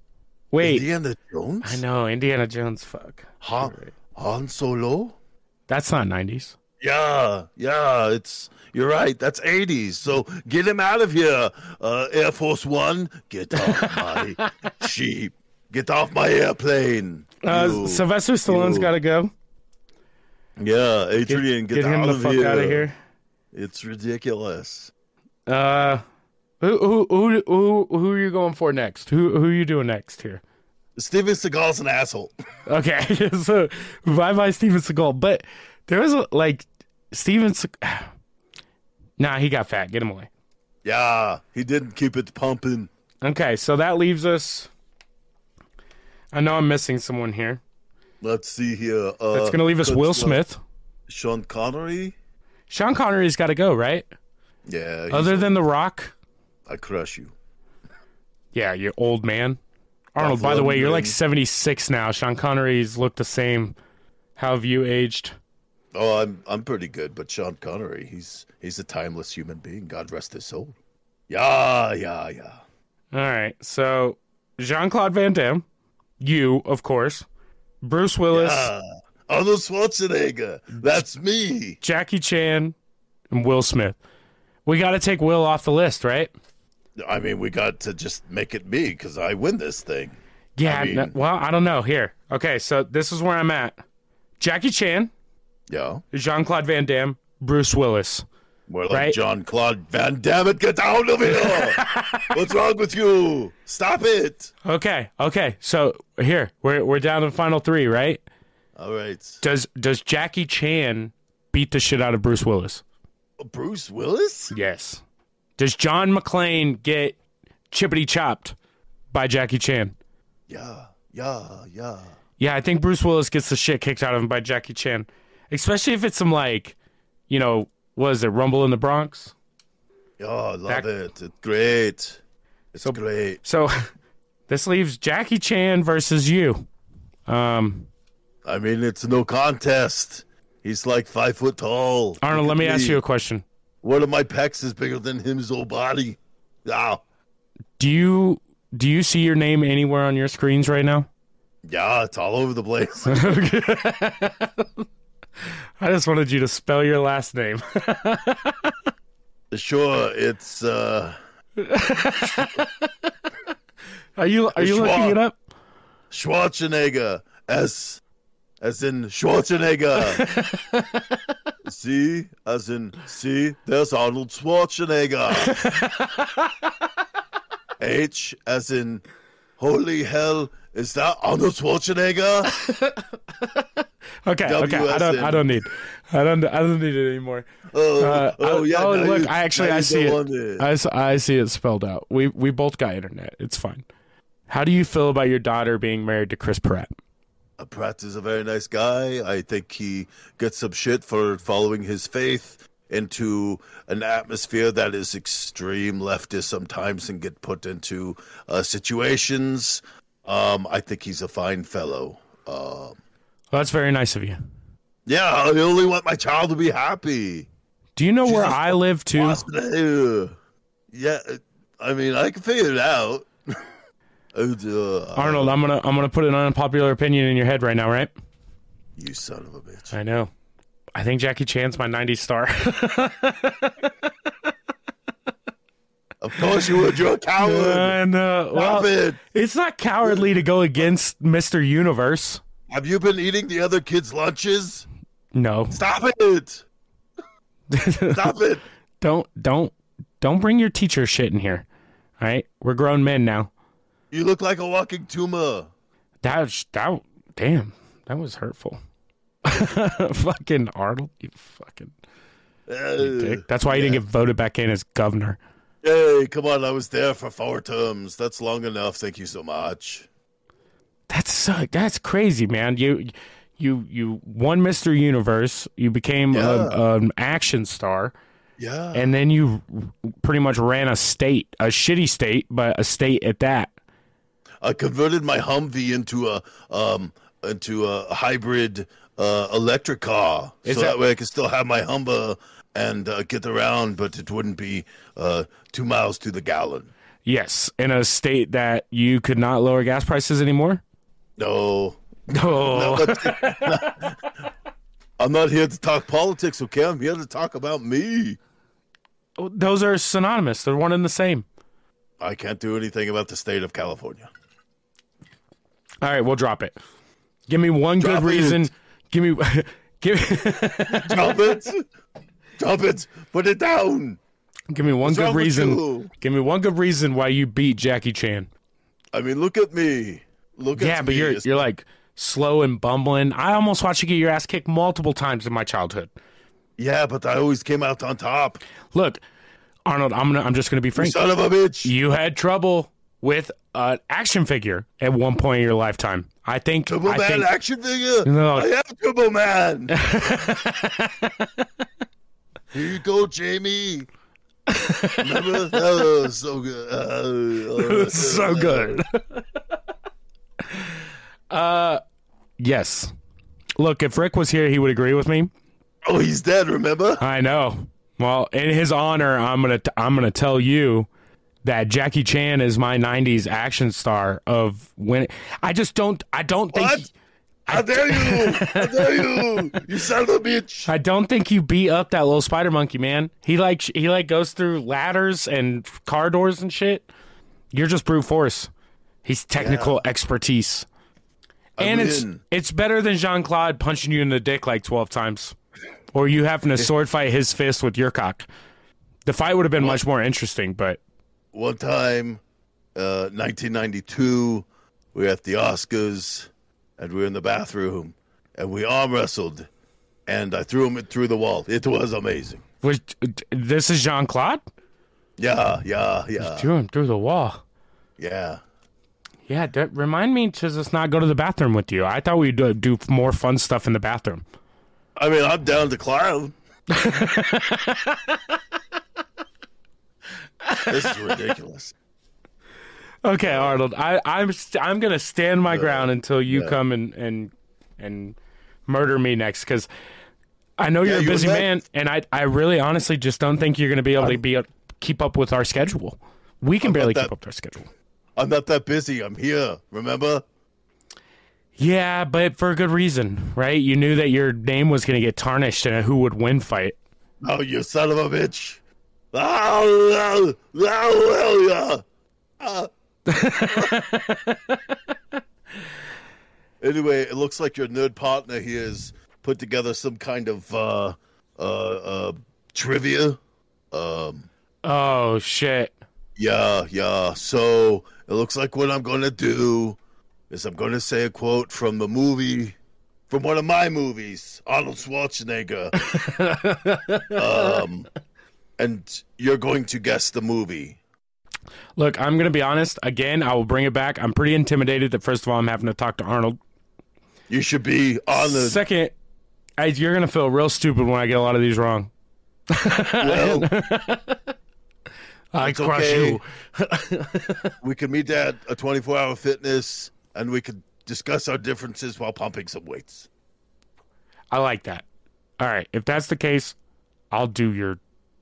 Wait, Indiana Jones? I know Indiana Jones. Fuck, Han, Han Solo? that's not nineties. Yeah, yeah, it's you're right. That's 80s. So get him out of here. Uh, Air Force One, get off my sheep. Get off my airplane. Uh, You- Sylvester Stallone's got to go. yeah, Get, Adrian, get, get him out the of fuck here. out of here. It's ridiculous. Uh, who who who who who are you going for next? Who who are you doing next here? Steven Seagal's an asshole. Okay, so bye bye Steven Seagal. But there was a, like Steven. Se- nah, he got fat. Get him away. Yeah, he didn't keep it pumping. Okay, so that leaves us. I know I'm missing someone here. Let's see here. Uh, That's going to leave us Will Smith. Sean Connery. Sean Connery's got to go, right? Yeah. Other than The Rock. I crush you. Yeah, you old man. Arnold, by the way, you're like 76 now. Sean Connery's looked the same. How have you aged? Oh, I'm I'm pretty good, but Sean Connery, he's he's a timeless human being. God rest his soul. Yeah, yeah, yeah. All right. So, Jean Claude Van Damme, you, of course, Bruce Willis, Ah, Arnold Schwarzenegger. That's me. Jackie Chan, and Will Smith. We got to take Will off the list, right? I mean, we got to just make it me because I win this thing. Yeah. I mean- no- well, I don't know. Here. Okay. So, this is where I'm at Jackie Chan, Yeah. Jean Claude Van Damme, Bruce Willis. More like Right. John Claude Van Damme, get down over here. What's wrong with you? Stop it. Okay. Okay. So, here, we're, we're down to the final three, right? All right. Does does Jackie Chan beat the shit out of Bruce Willis? Bruce Willis? Yes. Does John McClane get chippity chopped by Jackie Chan? Yeah, yeah, yeah. Yeah, I think Bruce Willis gets the shit kicked out of him by Jackie Chan, especially if it's some like, you know, what is it, Rumble in the Bronx? Yeah, I love That- it. It's great. It's So- great. So, this leaves Jackie Chan versus you. Um, I mean, it's no contest. He's like five foot tall. Arnold, let me ask you a question. One of my pecs is bigger than his whole body. Yeah, Do you do you see your name anywhere on your screens right now? yeah, it's all over the place. I just wanted you to spell your last name. sure, it's uh, Are you are you looking it up? Schwarzenegger. S, as in Schwarzenegger. C, as in see, there's Arnold Schwarzenegger. H, as in holy hell, is that Arnold Schwarzenegger? Okay, okay. I don't. I don't need. I don't. I don't need it anymore. Oh, Uh, oh I- yeah. oh, look, you- I actually I see it. it. I, I see it spelled out. We we both got internet. It's fine. How do you feel about your daughter being married to Chris Pratt? Pratt is a very nice guy. I think he gets some shit for following his faith into an atmosphere that is extreme leftist sometimes and get put into uh, situations. Um, I think he's a fine fellow. Uh, Well, that's very nice of you. yeah, I only want my child to be happy. Do you know where I live too? Yeah, I mean, I can figure it out. Arnold, I'm gonna I'm gonna put an unpopular opinion in your head right now, right? You son of a bitch. I know. I think Jackie Chan's my '90s star. Of course you would. You're a coward. and uh, well, Stop it. it's not cowardly to go against Mr. Universe. Have you been eating the other kids' lunches? No, Stop it! Stop it! don't don't don't bring your teacher shit in here. All right, we're grown men now. You look like a walking tumor. That that damn, that was hurtful. fucking Arnold, you fucking Uh, dick. That's why you didn't get voted back in as governor. Hey, come on! I was there for four terms. That's long enough. Thank you so much. That's so, that's crazy, man. You you you won Mr. Universe. You became a, Yeah. an action star, Yeah. and then you pretty much ran a state, a shitty state, but a state at that. I converted my Humvee into a um into a hybrid uh, electric car, Is so that- that way I could still have my Hummer and uh, get around, but it wouldn't be uh, two miles to the gallon. Yes, in a state that you could not lower gas prices anymore. No, Oh, But- I'm not here to talk politics, okay? I'm here to talk about me. those are synonymous. They're one and the same. I can't do anything about the state of California. All right, we'll drop it. Give me one Drop good reason. Give me give Drop it. Drop it. Put it down. give me one What's good reason. you? Give me one good reason why you beat Jackie Chan. I mean, look at me. Look Yeah, at but me. you're you're like slow and bumbling. I almost watched you get your ass kicked multiple times in my childhood. yeah, but I always came out on top. Look, Arnold, I'm gonna I'm just gonna be frank. Son of a bitch. You had trouble with an action figure at one point in your lifetime. I think Turbo I Man think action figure. No. I am Turbo Man. Here you go, Jamie. Remember that was so good. Uh, uh, so good. uh, yes. Look, if Rick was here, he would agree with me. Oh, he's dead. Remember? I know. Well, in his honor, I'm gonna t- I'm gonna tell you that Jackie Chan is my '90s action star of when. I just don't. I don't think. What? How dare you? How dare you? You son of a bitch! I don't think you beat up that little spider monkey, man. He like he like goes through ladders and car doors and shit. You're just brute force. He's technical expertise. And it's win. it's better than Jean Claude punching you in the dick like twelve times, or you having to sword fight his fist with your cock. The fight would have been much more interesting, but One time, uh, 1992, we were at the Oscars, and we were in the bathroom, and we arm wrestled, and I threw him through the wall. It was amazing. was this is Jean Claude? Yeah, yeah, yeah, Threw him through the wall. yeah. Yeah, d- remind me to just not go to the bathroom with you. I thought we'd do, do more fun stuff in the bathroom. I mean, I'm down to clown. this is ridiculous. Okay, Arnold. I, I'm st- I'm gonna stand my ground until you yeah. come and and and murder me next because I know you're Yeah, a you busy that- man, and I I really honestly just don't think you're gonna be able to be keep up with our schedule. We can barely that- keep up with our schedule. I'm not that busy. I'm here. Remember? Yeah, but for a good reason, right? You knew that your name was gonna get tarnished in a who would win fight. Oh, you son of a bitch! anyway, it looks like your nerd partner here has put together some kind of uh, uh, uh, trivia. Um, Oh shit! yeah, yeah. So it looks like what I'm going to do is I'm going to say a quote from the movie, from one of my movies, Arnold Schwarzenegger. um, and you're going to guess the movie. Look, I'm gonna be honest. Again, I will bring it back. I'm pretty intimidated that first of all I'm having to talk to Arnold. You should be on the Second, I, you're gonna feel real stupid when I get a lot of these wrong. well, I crush okay. you. we could meet at a 24 hour fitness and we could discuss our differences while pumping some weights. I like that. All right, if that's the case, I'll do your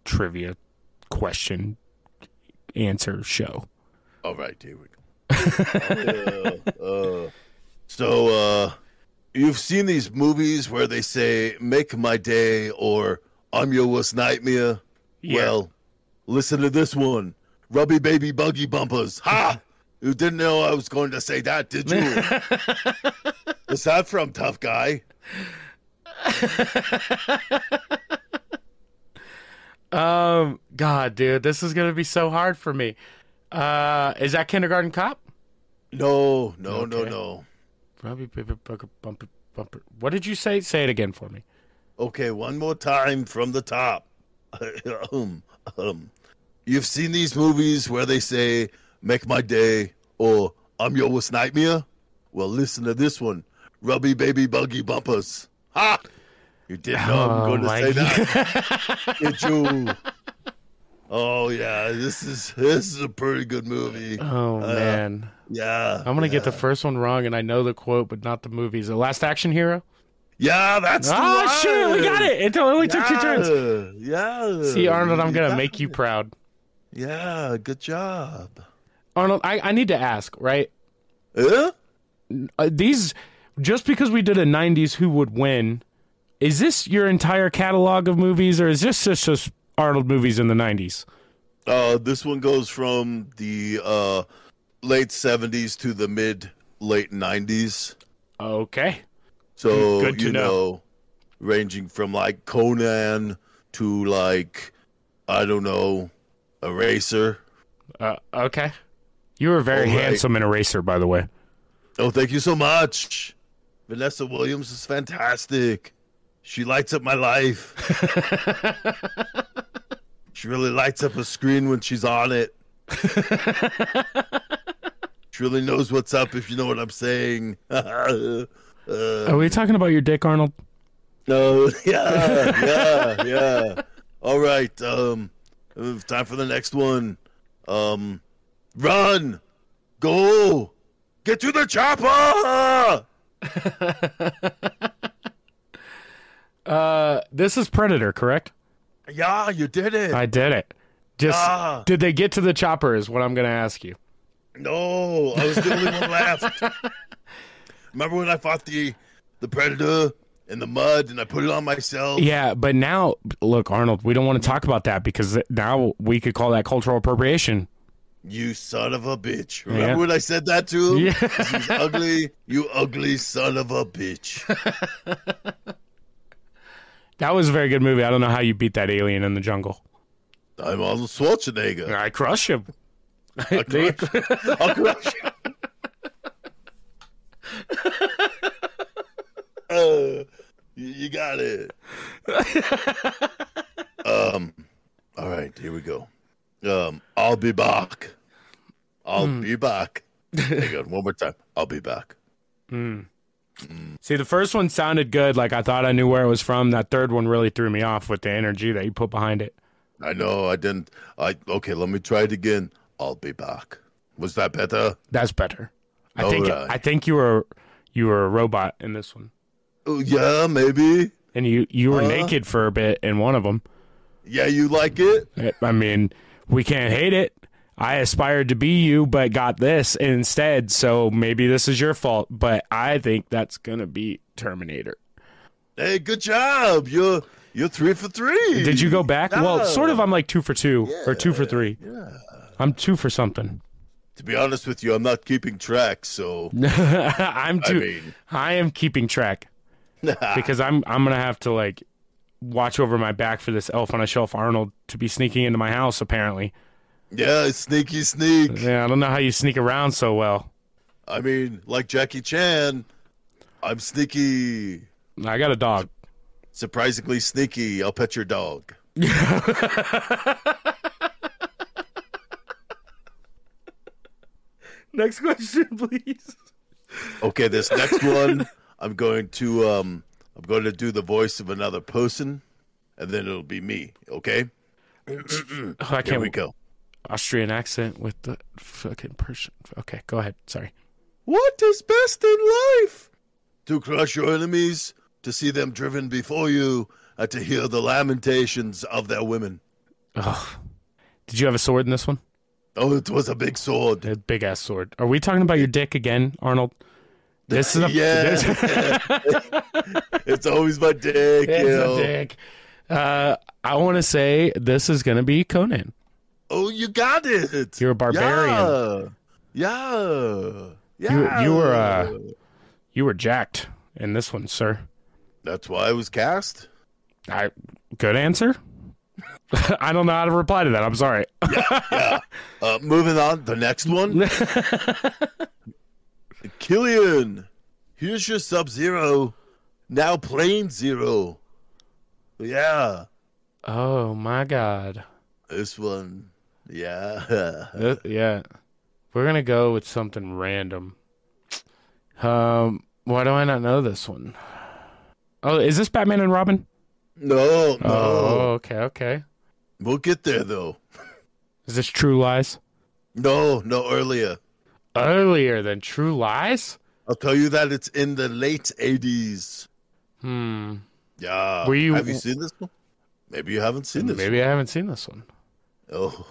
trivia question answer show. All right, here we go. uh, uh, so, uh, you've seen these movies where they say, make my day or I'm your worst nightmare? Yeah. Well, listen to this one Rubby Baby Buggy Bumpers. Ha! You didn't know I was going to say that, did you? Is that from Tough Guy? Um, God, dude, this is gonna be so hard for me. Uh, is that Kindergarten Cop? No, no, no, Okay. no. Robbie Paper Bumper Bumper Bumper. What did you say? Say it again for me. Okay, one more time from the top. um, um, you've seen these movies where they say, make my day or I'm your worst nightmare? Well, listen to this one Rubby Baby Buggy Bumpers. Ha! You didn't know Oh, I'm going to say that. Did you? Oh, yeah, this is this is a pretty good movie. Oh man, Yeah. I'm gonna get the first one wrong, and I know the quote, but not the movie. Is it Last Action Hero? Yeah, that's the Oh shit, we got it! It only took two turns. Yeah. yeah. See, Arnold, I'm gonna got make you proud. Yeah, good job. Arnold, I, I need to ask, right? Huh? Uh, these just because we did a 90s who would win is this your entire catalog of movies or is this just, just arnold movies in the 90s Uh, this one goes from the uh, late 70s to the mid late 90s. okay So, Good to you know. know, ranging from like Conan to like, I don't know, Eraser. uh, okay you were very right. handsome in eraser by the way Oh, thank you so much. Vanessa Williams is fantastic. She lights up my life. she really lights up a screen when she's on it. she really knows what's up, if you know what I'm saying. uh, are we talking about your dick arnold no, yeah, yeah, yeah. All right. Um, uh, time for the next one. Um, run, go, get to the chopper. Uh, this is Predator, correct? Yeah, you did it. I did it. Just Ah. did they get to the chopper? Is what I'm going to ask you. No, I was the only one left. Remember when I fought the the predator in the mud and I put it on myself? Yeah, but now look, Arnold, we don't want to talk about that because now we could call that cultural appropriation. You son of a bitch. Remember Yeah. when I said that to him? Yeah. He's ugly. You ugly son of a bitch. That was a very good movie. I don't know how you beat that alien in the jungle. I'm Arnold Schwarzenegger. I crush him. I'll crush, I'll crush you. Uh, you got it. um, all right, here we go. Um, I'll be back. I'll be back. Hang on, one more time. I'll be back. See, the first one sounded good. Like I thought I knew where it was from. That third one really threw me off with the energy that you put behind it. I know I didn't. I okay. Let me try it again. I'll be back. Was that better? That's better. I All think right. I think you were you were a robot in this one, Oh, yeah, maybe. and you you were Uh. naked for a bit in one of them. Yeah, you like it? I mean, we can't hate it. I aspired to be you, but got this instead. So maybe this is your fault. But I think that's gonna be Terminator. Hey, good job. You're you're three for three. Did you go back? Well, sort of. I'm like two for two or two for three. Yeah. I'm two for something. To be honest with you, I'm not keeping track, so I'm I two. mean, I am keeping track because I'm I'm gonna have to like watch over my back for this elf on a shelf Arnold to be sneaking into my house. Apparently, yeah, sneaky sneak. yeah. I don't know how you sneak around so well. I mean, like Jackie Chan, I'm sneaky, I got a dog. surprisingly sneaky. I'll pet your dog. Next question, please. Okay, this next one, I'm going to um, I'm going to do the voice of another person, and then it'll be me. Okay, I here can't. we go. Austrian accent with the fucking Persian. Okay, go ahead. Sorry. What is best in life? To crush your enemies, to see them driven before you, and to hear the lamentations of their women. Oh, did you have a sword in this one? Oh, it was a big sword. A big ass sword. Are we talking about your dick again, Arnold? This is a Yeah. This, It's always my dick. it's you a know. dick. Uh, I want to say this is gonna be Conan. Oh, you got it. You're a barbarian. Yeah. Yeah. You you were uh, you were jacked in this one, sir. That's why I was cast. I good answer. I don't know how to reply to that. I'm sorry. Uh, moving on, the next one. Killian, here's your Sub Zero. Now Plain Zero. Yeah, oh my god. this one. Yeah. Yeah. We're gonna go with something random. Um, why do I not know this one? Oh, is this Batman and Robin? no, no. Oh, okay, okay. We'll get there though. Is this True Lies? No, no, earlier. Earlier than True Lies? I'll tell you that it's in the late 80s. Hmm. Yeah. Were you- Have you seen this one? Maybe you haven't seen this Maybe I haven't seen this one. one. Oh.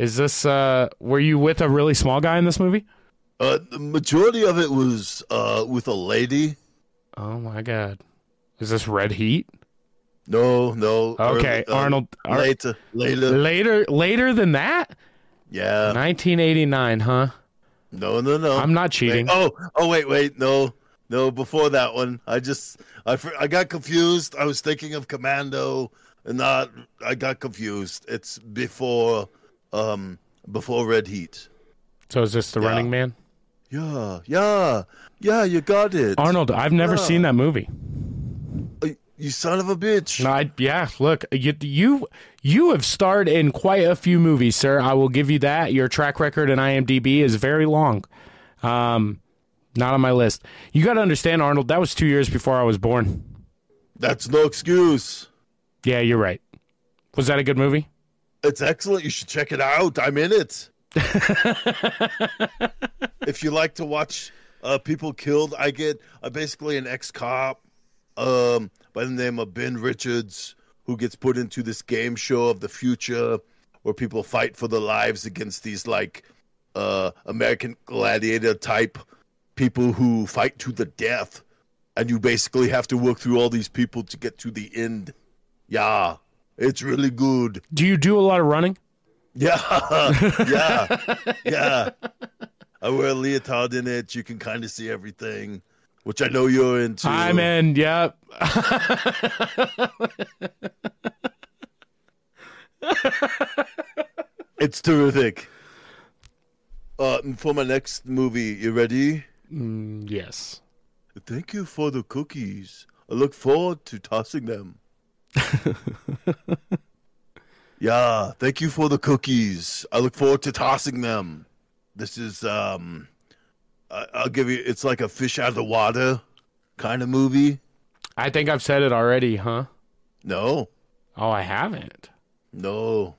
Is this uh were you with a really small guy in this movie? Uh, the majority of it was uh, with a lady. Oh my god. Is this Red Heat? No, no. Okay, early- uh, Arnold Ar- Later, later. later later than that? Yeah. 1989, huh? No, no, no. I'm not Wait, cheating. oh, oh, wait, wait. No, no. Before that one, I just, I, I got confused. I was thinking of Commando, and not. I got confused. It's before, um, before Red Heat. So is this The Yeah. Running Man? Yeah, yeah, yeah. You got it, Arnold, I've never Yeah. seen that movie. Uh, You son of a bitch. No, I, yeah, look, you, you you have starred in quite a few movies, sir. I will give you that. Your track record in IMDb is very long. Um, not on my list. You got to understand, Arnold. That was two years before I was born. That's no excuse. Yeah, you're right. Was that a good movie? It's excellent. You should check it out. I'm in it. if you like to watch uh, people killed, I get uh, basically an ex cop um, by the name of Ben Richards who gets put into this game show of the future where people fight for their lives against these like uh, American gladiator type people who fight to the death. And you basically have to work through all these people to get to the end. Yeah, it's really good. Do you do a lot of running? Yeah, yeah, yeah. I wear a leotard in it. You can kind of see everything, which I know you're into. I'm in. Yep. It's terrific. Uh, for my next movie, you ready? Mm, yes. Thank you for the cookies. I look forward to tossing them. Yeah, thank you for the cookies. I look forward to tossing them. This is um I- I'll give you it's like a fish out of the water kind of movie. I think I've said it already, huh? No. Oh, I haven't. No.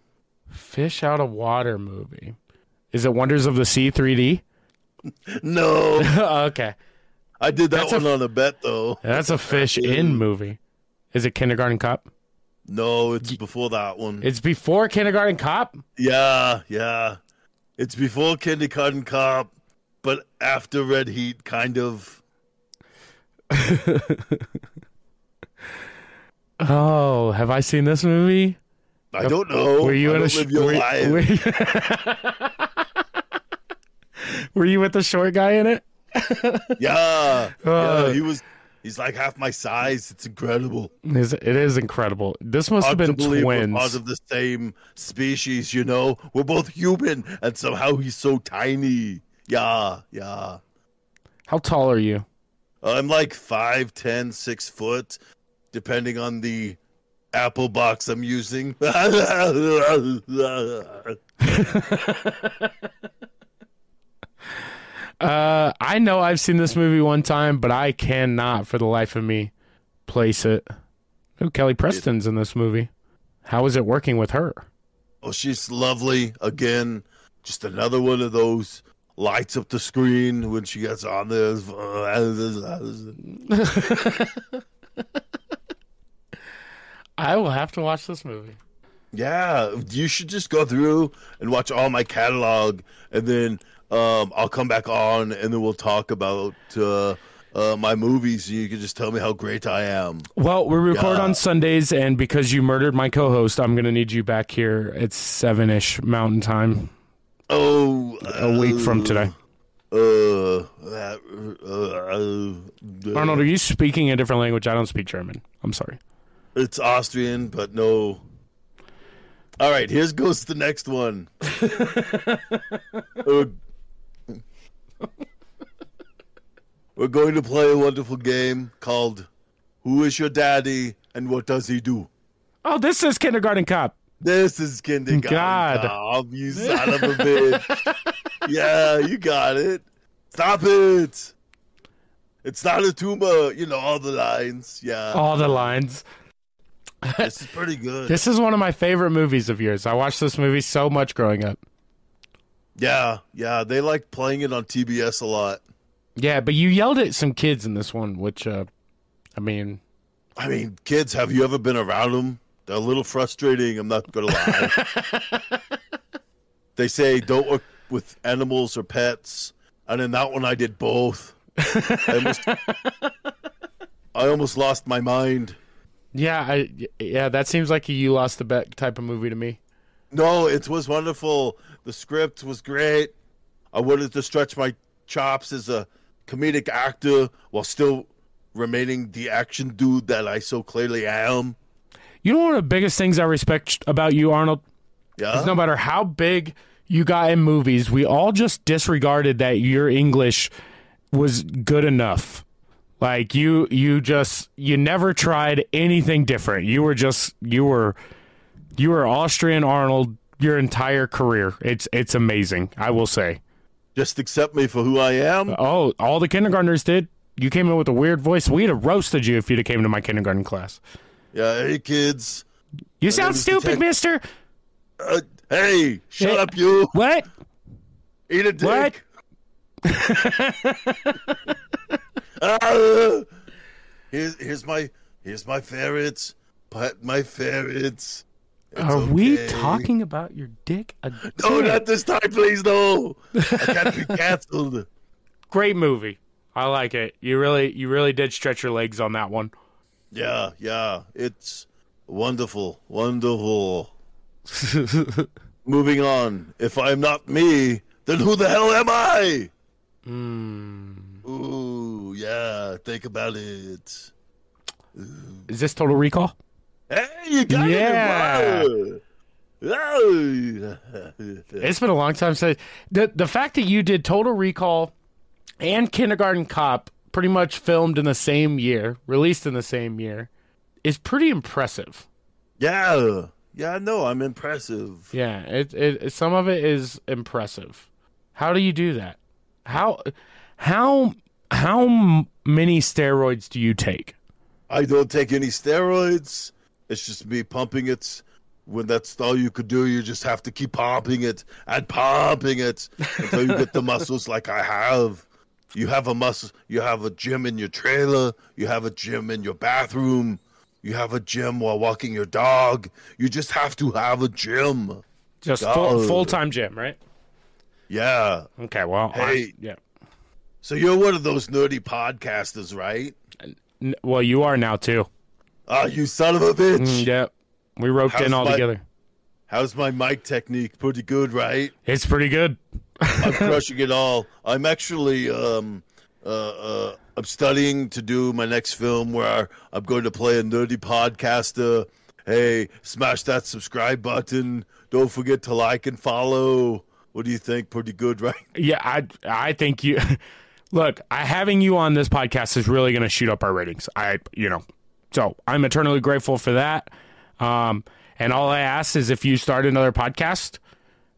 Fish out of water movie. Is it Wonders of the Sea 3D? No. okay. I did that That's a one on a bet though. That's a fish in movie. Is it Kindergarten Cop? No, it's before that one. It's before Kindergarten Cop? Yeah, yeah. It's before Kindergarten Cop, but after Red Heat, kind of. Oh, have I seen this movie? I don't know. Were you I in a sh- were, were you- Were you with the short guy in it? Yeah, Uh. yeah. He was. He's like half my size. It's incredible. Is- It is incredible. This must have Hard to been we're part of the same species. You know, we're both human, and somehow he's so tiny. Yeah, yeah. How tall are you? I'm like five, ten, six foot, depending on the apple box I'm using. Uh, I know I've seen this movie one time, but I cannot, for the life of me, place it. Oh, Kelly Preston's in this movie. How is it working with her? oh, she's lovely. Again, just another one of those lights up the screen when she gets on there. I will have to watch this movie. Yeah, you should just go through and watch all my catalog, and then um, I'll come back on, and then we'll talk about uh, uh, my movies. And you can just tell me how great I am. Well, we record Yeah. on Sundays, and because you murdered my co-host, I'm going to need you back here at seven ish Mountain Time, Oh, a week from today. Uh, uh, uh, Arnold, are you speaking a different language? I don't speak German. I'm sorry. It's Austrian, but no. All right, here's goes the next one. We're going to play a wonderful game called Who is Your Daddy and What Does He Do? Oh, this is Kindergarten Cop. This is kindergarten. God. Cop, you son of a bitch. yeah, you got it. Stop it. It's not a tumor. You know, all the lines. Yeah. All the lines. This is pretty good. This is one of my favorite movies of yours. I watched this movie so much growing up. Yeah, yeah, they like playing it on TBS a lot. Yeah, but you yelled at some kids in this one, which, uh, I mean, I mean, kids, have you ever been around them? They're a little frustrating. I'm not gonna lie. they say don't work with animals or pets, and in that one, I did both. I almost, I almost lost my mind. yeah, I, yeah, that seems like a you lost the bet type of movie to me. No, it was wonderful. The script was great. I wanted to stretch my chops as a comedic actor while still remaining the action dude that I so clearly am. You know one of the biggest things I respect about you, Arnold? Yeah. is no matter how big you got in movies, we all just disregarded that your English was good enough. Like you you just you never tried anything different. You were just you were you were Austrian Arnold your entire career. It's it's amazing, I will say. Just accept me for who I am. Oh, all the kindergartners did. You came in with a weird voice. We'd have roasted you if you'd have came to my kindergarten class. Yeah, hey kids, You sound stupid, Detect- mister. Uh, hey, shut Hey. up, you. What? Eat a dick. What? Ah, here's here's my here's my ferrets. Pet my ferrets. It's Are we talking about your dick again? No, not this time, please. No, I can't be canceled. Great movie. I like it. You really, you really did stretch your legs on that one. Yeah, yeah, it's wonderful, wonderful. Moving on. If I'm not me, then who the hell am I? Hmm. Ooh, yeah. Think about it. Is this Total Recall? Hey, you got Yeah. it. Wow. It's been a long time since the the fact that you did Total Recall and Kindergarten Cop pretty much filmed in the same year, released in the same year, is pretty impressive. yeah, yeah. I know. I'm impressive. Yeah, it, it some of it is impressive. How do you do that? How how how many steroids do you take? I don't take any steroids. It's just me pumping it. When that's all you could do, you just have to keep pumping it and pumping it until you get the muscles like I have. You have a muscle. You have a gym in your trailer. You have a gym in your bathroom. You have a gym while walking your dog. You just have to have a gym. Just full full time gym, right? Yeah. Okay, well, I- Hey. yeah. So you're one of those nerdy podcasters, right? N- Well, you are now too. Ah, you son of a bitch. Mm, Yep, we roped in all my- together. How's my mic technique? Pretty good, right? It's pretty good. I'm crushing it all. I'm actually um uh, uh I'm studying to do my next film where I'm going to play a nerdy podcaster. Hey, smash that subscribe button. Don't forget to like and follow. What do you think? Pretty good, right? Yeah, I I think you look. I having you on this podcast is really going to shoot up our ratings. I you know, so I'm eternally grateful for that. Um, and all I ask is if you start another podcast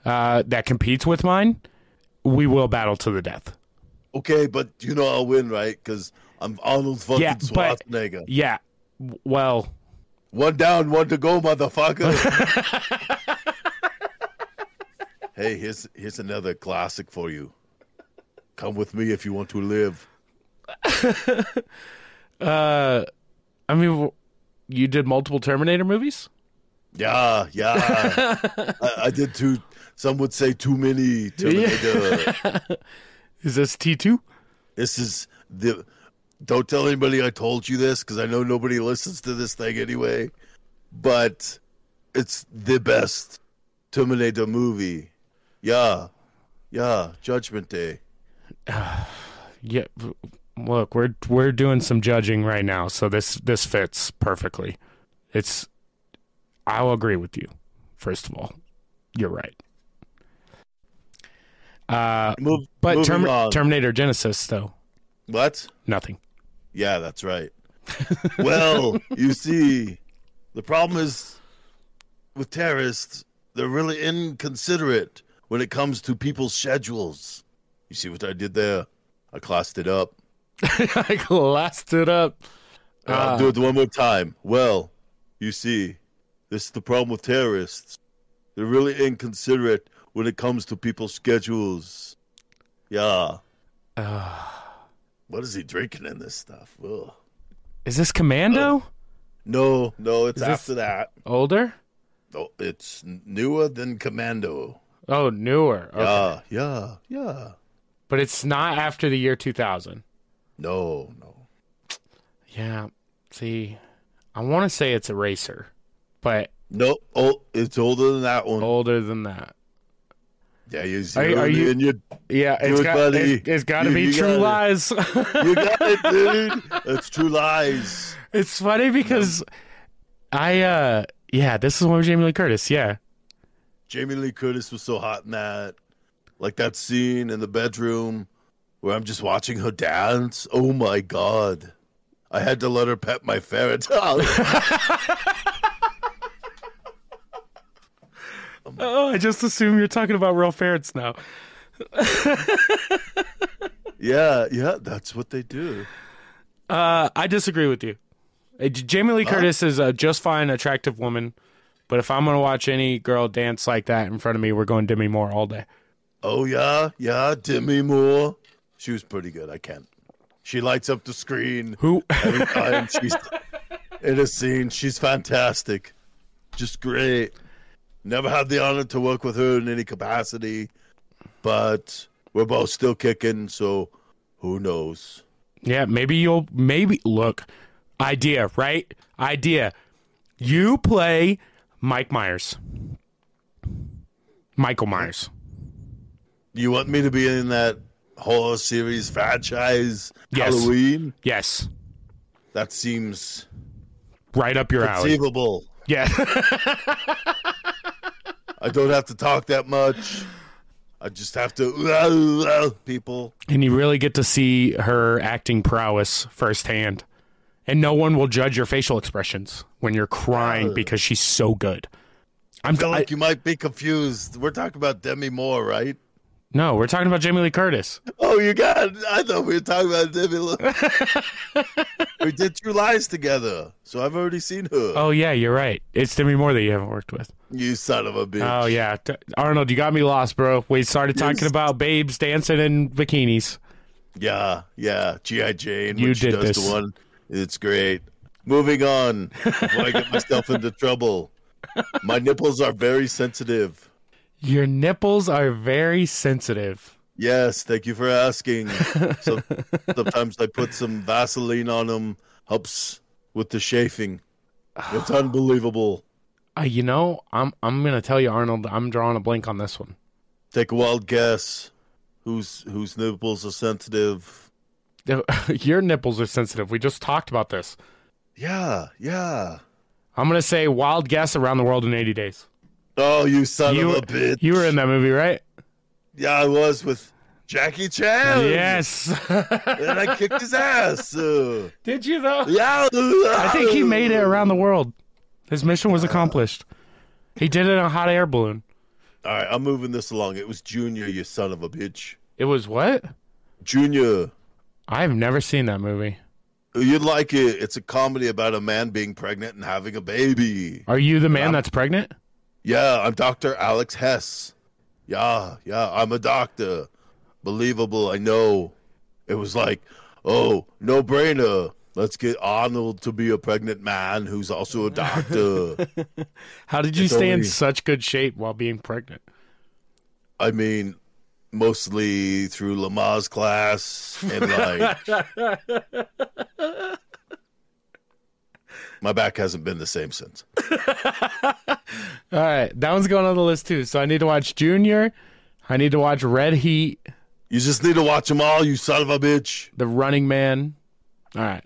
uh, that competes with mine, we will battle to the death. Okay, but you know I'll win, right? Because I'm Arnold fucking Yeah, but- Yeah. Well, One down, one to go, motherfucker. hey, here's here's another classic for you. Come with me if you want to live. uh, I mean, you did multiple Terminator movies. Yeah, yeah. I, I did too. Some would say too many. Terminator. Is this T two? This is the. Don't tell anybody I told you this because I know nobody listens to this thing anyway. But it's the best Terminator movie. Yeah, yeah. Judgment Day. Yeah. Look, we're we're doing some judging right now, so this this fits perfectly. It's I'll agree with you. First of all, you're right. Uh, Move, but Term- Terminator Genisys though what? nothing. Yeah, that's right. well, you see, the problem is with terrorists, they're really inconsiderate when it comes to people's schedules. You see what I did there? I classed it up. I glassed it up. I'll do it one more time. Well, you see, this is the problem with terrorists. They're really inconsiderate when it comes to people's schedules. Yeah. what is he drinking in this stuff? Ugh. Is this Commando oh. No, no, it's after that. older? Oh, it's newer than Commando. Oh, newer. Okay. Yeah, yeah, yeah. But it's not after the year 2000. No, no. Yeah. See, I want to say it's Eraser, but No, oh, it's older than that one. older than that. Yeah, you see, Are you- are you- and you, Yeah, it's got, it, has got to be you True it. Lies. you got it, dude. It's true lies. it's funny because I, uh, yeah, this is one with Jamie Lee Curtis. Yeah. Jamie Lee Curtis was so hot in that. Like that scene in the bedroom where I'm just watching her dance. Oh my god. I had to let her pet my ferret. Oh, I just assume you're talking about real ferrets now. yeah, yeah, that's what they do. Uh, I disagree with you. Uh, Jamie Lee Curtis is a just fine, attractive woman. But if I'm gonna watch any girl dance like that in front of me, we're going Demi Moore all day. Oh yeah, yeah, Demi Moore. She was pretty good. I can't. She lights up the screen Who? every time she's in a scene. She's fantastic, just great. Never had the honor to work with her in any capacity, but we're both still kicking. So who knows? yeah, maybe you'll maybe look. Idea, right? Idea. You play Mike Myers. Michael Myers. You want me to be in that horror series franchise Yes. Halloween? Yes. That seems Right up your alley. conceivable. Yeah. I don't have to talk that much. I just have to people. and you really get to see her acting prowess firsthand. And no one will judge your facial expressions when you're crying Oh. because she's so good. I'm I feel I- like you might be confused. We're talking about Demi Moore, right? No, we're talking about Jamie Lee Curtis. Oh, you got. I thought we were talking about Demi. Moore. we did True Lies together, so I've already seen her. Oh yeah, you're right. It's Demi Moore that you haven't worked with. You son of a bitch! Oh yeah, Arnold, you got me lost, bro. We started talking Yes. about babes dancing in bikinis. Yeah, yeah. GI Jane. You did this. The one. It's great. Moving on before I get myself into trouble. My nipples are very sensitive. Your nipples are very sensitive. Yes, thank you for asking. So, sometimes I put some Vaseline on them. Helps with the chafing. It's unbelievable. Uh, you know, I'm I'm gonna tell you, Arnold. I'm drawing a blank on this one. Take a wild guess. Whose whose nipples are sensitive? Your nipples are sensitive. We just talked about this. Yeah, yeah. I'm gonna say wild guess around the world in 80 days. Oh, you son You, of a bitch! you were in that movie, right? Yeah, I was with Jackie Chan. Yes. and I kicked his ass. Uh, Did you though? yeah, I think he made it around the world. His mission was accomplished. He did it in a hot air balloon. All right, I'm moving this along. It was Junior, you son of a bitch. It was what? Junior, I've never seen that movie. you'd like it. It's a comedy about a man being pregnant and having a baby. Are you the man that's pregnant? Yeah, I'm Dr. Alex Hesse. Yeah, yeah, I'm a doctor. Believable, I know. It was like, oh, no brainer. Let's get Arnold to be a pregnant man who's also a doctor. How did you It's stay in such good shape while being pregnant? I mean, mostly through Lamaze class and like. My back hasn't been the same since. All right, that one's going on the list too. So I need to watch Junior. I need to watch Red Heat, You just need to watch them all, you son of a bitch. The Running Man. All right.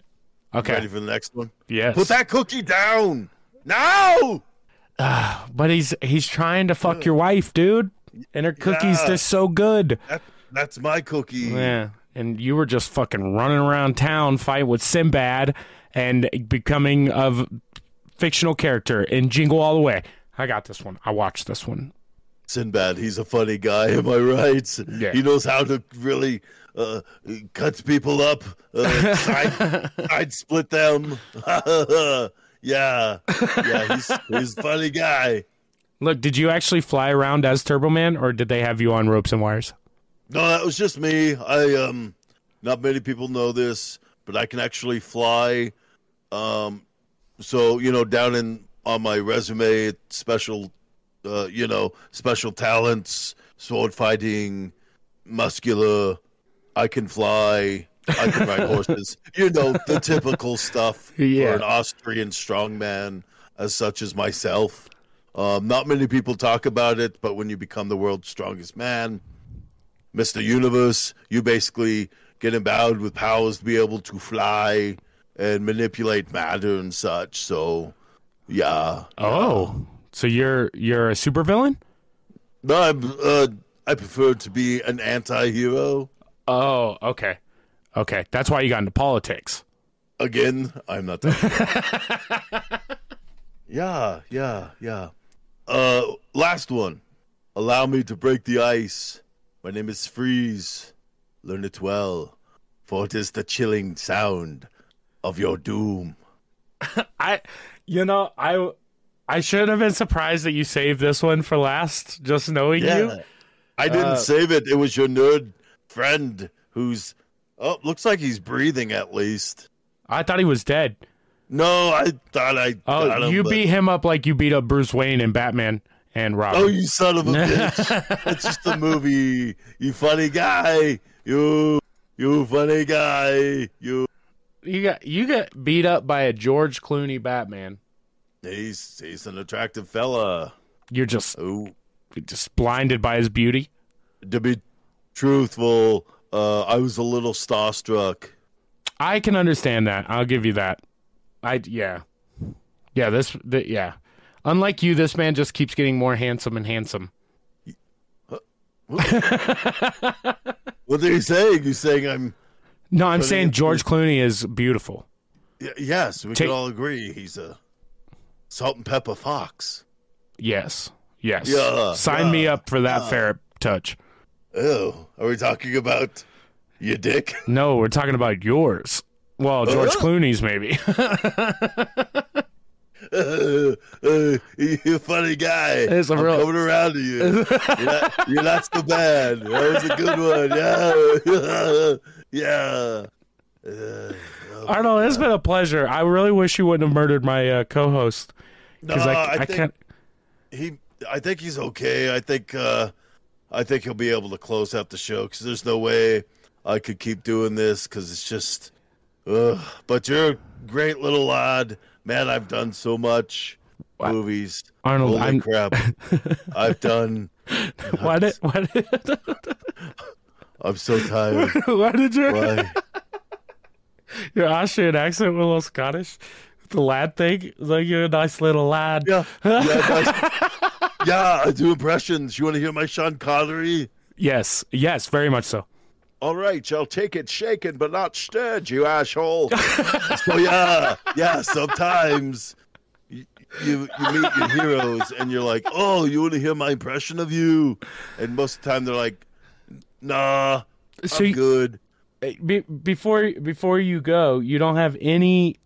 Okay. Ready for the next one? Yes. Put that cookie down. No! But he's he's trying to fuck your wife, dude. And her cookies Yeah. they're so good. That, that's my cookie. Yeah. And you were just fucking running around town fighting with Sinbad and becoming a fictional character in Jingle All the Way. I got this one. I watched this one. Sinbad, he's a funny guy, am I right? Yeah. He knows how to really uh, cut people up, uh, side, side split them. yeah, yeah, he's, he's a funny guy. Look, did you actually fly around as Turbo Man or did they have you on ropes and wires? No, that was just me. I um, not many people know this, but I can actually fly. Um, so you know, down in on my resume, special, uh, you know, special talents, sword fighting, muscular. I can fly. I can ride horses. You know, the typical stuff Yeah. for an Austrian strongman, as such as myself. Um, not many people talk about it, but when you become the world's strongest man, Mr. Universe, you basically get endowed with powers to be able to fly and manipulate matter and such. So, yeah. Oh. So you're you're a supervillain? No, I'm, uh, I prefer to be an anti-hero. Oh, okay. Okay. That's why you got into politics. Again, I'm not that. yeah, yeah, yeah. Uh, last one. Allow me to break the ice. My name is Freeze. Learn it well, for it is the chilling sound of your doom. I, you know, I, I shouldn't have been surprised that you saved this one for last. Just knowing you, I didn't Uh, save it. It was your nerd friend who's oh, looks like he's breathing at least. I thought he was dead. No, I thought I Oh, him, you but- beat him up like you beat up Bruce Wayne and Batman and Robin. Oh, you son of a bitch! it's just a movie. You funny guy. You, you funny guy. You. You got you got beat up by a George Clooney Batman. He's he's an attractive fella. You're just Oh, just blinded by his beauty. to be truthful, uh, I was a little starstruck. I can understand that. I'll give you that. I yeah, yeah. This the, yeah. Unlike you, this man just keeps getting more handsome and handsome. What are you saying? You saying I'm? No, I'm saying George Clooney is beautiful. Y- yes, we Take- can all agree he's a salt and pepper fox. Yes, yes. Yeah, Sign me up for that yeah. ferret touch. Oh, are we talking about your dick? No, we're talking about yours. Well, George Uh. Clooney's maybe. Uh, uh, you a funny guy. It's a I'm real- coming around to you. You're not, you're not so bad. That was a good one. Yeah, yeah. Uh, Arnold, it's been a pleasure. I really wish you wouldn't have murdered my uh, co-host because no, I, I I, can't. he I think he's okay. I think uh I think he'll be able to close out the show because there's no way I could keep doing this because it's just. Ugh. But you're a great little lad, man. I've done so much Wow. movies. Arnold, Holy I'm. crap! I've done. Why did? I'm so tired. why did you? your Why? your Austrian accent was a little Scottish? The lad thing, like you're a nice little lad. Yeah, yeah, that's- yeah. I do impressions. You want to hear my Sean Connery? Yes, yes, very much so. All right, I'll take it shaken but not stirred, you asshole. so yeah, yeah. Sometimes you you meet your heroes and you're like, oh, you want to hear my impression of you? And most of the time they're like, nah, So I'm you- good. Be, before before you go, you don't have any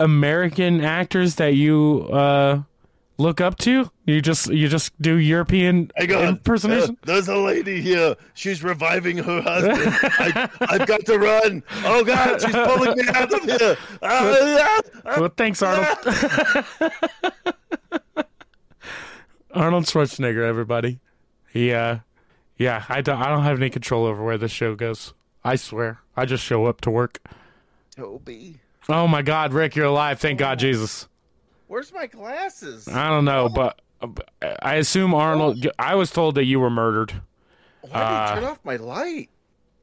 American actors that you uh, look up to. You just you just do European Hang on. impersonation. Uh, there's a lady here. She's reviving her husband. I, I've got to run. Oh God, she's pulling me out of here. Ah, ah, well, thanks, Arnold. Arnold Schwarzenegger, everybody. He, uh, yeah, I don't, I don't have any control over where this show goes. I swear, I just show up to work. Toby, Oh my God, Rick, you're alive! Thank God, Jesus. where's my glasses? I don't know, but uh, I assume Arnold. I was told that you were murdered. Why did you turn off my light?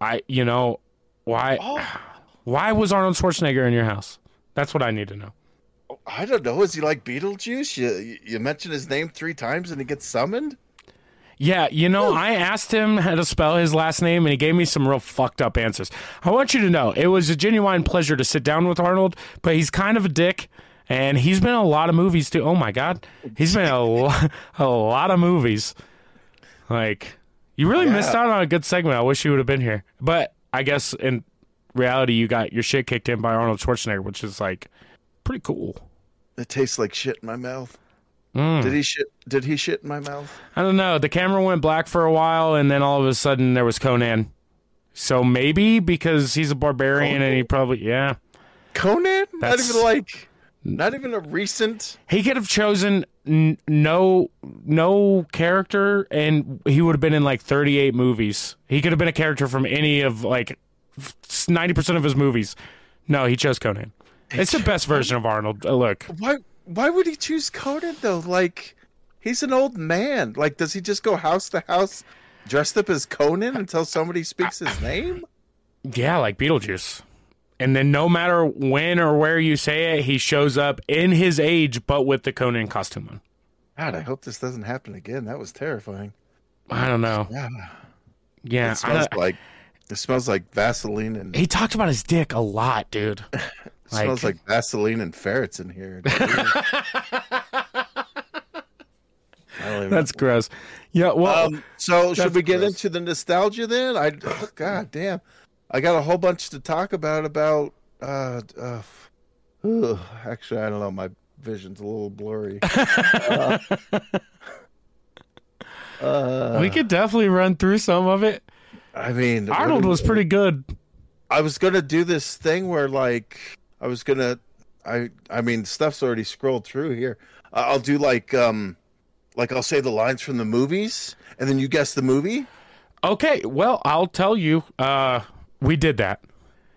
I, you know, why? Oh, Why was Arnold Schwarzenegger in your house? That's what I need to know. I don't know. Is he like Beetlejuice? You you mention his name three times and he gets summoned. Yeah, you know, I asked him how to spell his last name, and he gave me some real fucked up answers. I want you to know it was a genuine pleasure to sit down with Arnold, but he's kind of a dick, and he's been in a lot of movies too. Oh my god, he's been in a, lo- a lot of movies. Like, you really missed out on a good segment. I wish you would have been here, but I guess in reality, you got your shit kicked in by Arnold Schwarzenegger, which is like pretty cool. It tastes like shit in my mouth. Mm. Did he shit? Did he shit in my mouth? I don't know. The camera went black for a while, and then all of a sudden there was Conan. So maybe because he's a barbarian and he probably yeah Conan? Not even like, not even a recent. he could have chosen n- no no character and he would have been in like 38 movies. He could have been a character from any of like 90% of his movies. No, he chose Conan. It's the best version of Arnold. Uh, look, Why? Why would he choose Conan though? Like, he's an old man. Like, does he just go house to house dressed up as Conan until somebody speaks his name? yeah, like Beetlejuice. And then no matter when or where you say it, he shows up in his age but with the Conan costume on. God, I hope this doesn't happen again. That was terrifying. I don't know. Yeah, Yeah, it smells like it smells like Vaseline and he talked about his dick a lot, dude. smells like Vaseline and ferrets in here. That's gross. Yeah, well, Um, so should we get gross. into the nostalgia then? I oh, God damn, I got a whole bunch to talk about about uh, uh Ugh, actually, I don't know. My vision's a little blurry. uh, uh, we could definitely run through some of it. I mean, Arnold was pretty good. I was gonna do this thing where, like, I was gonna, I, I mean, stuff's already scrolled through here. Uh, I'll do like, um, like I'll say the lines from the movies, and then you guess the movie. Okay, well, I'll tell you. Uh, we did that.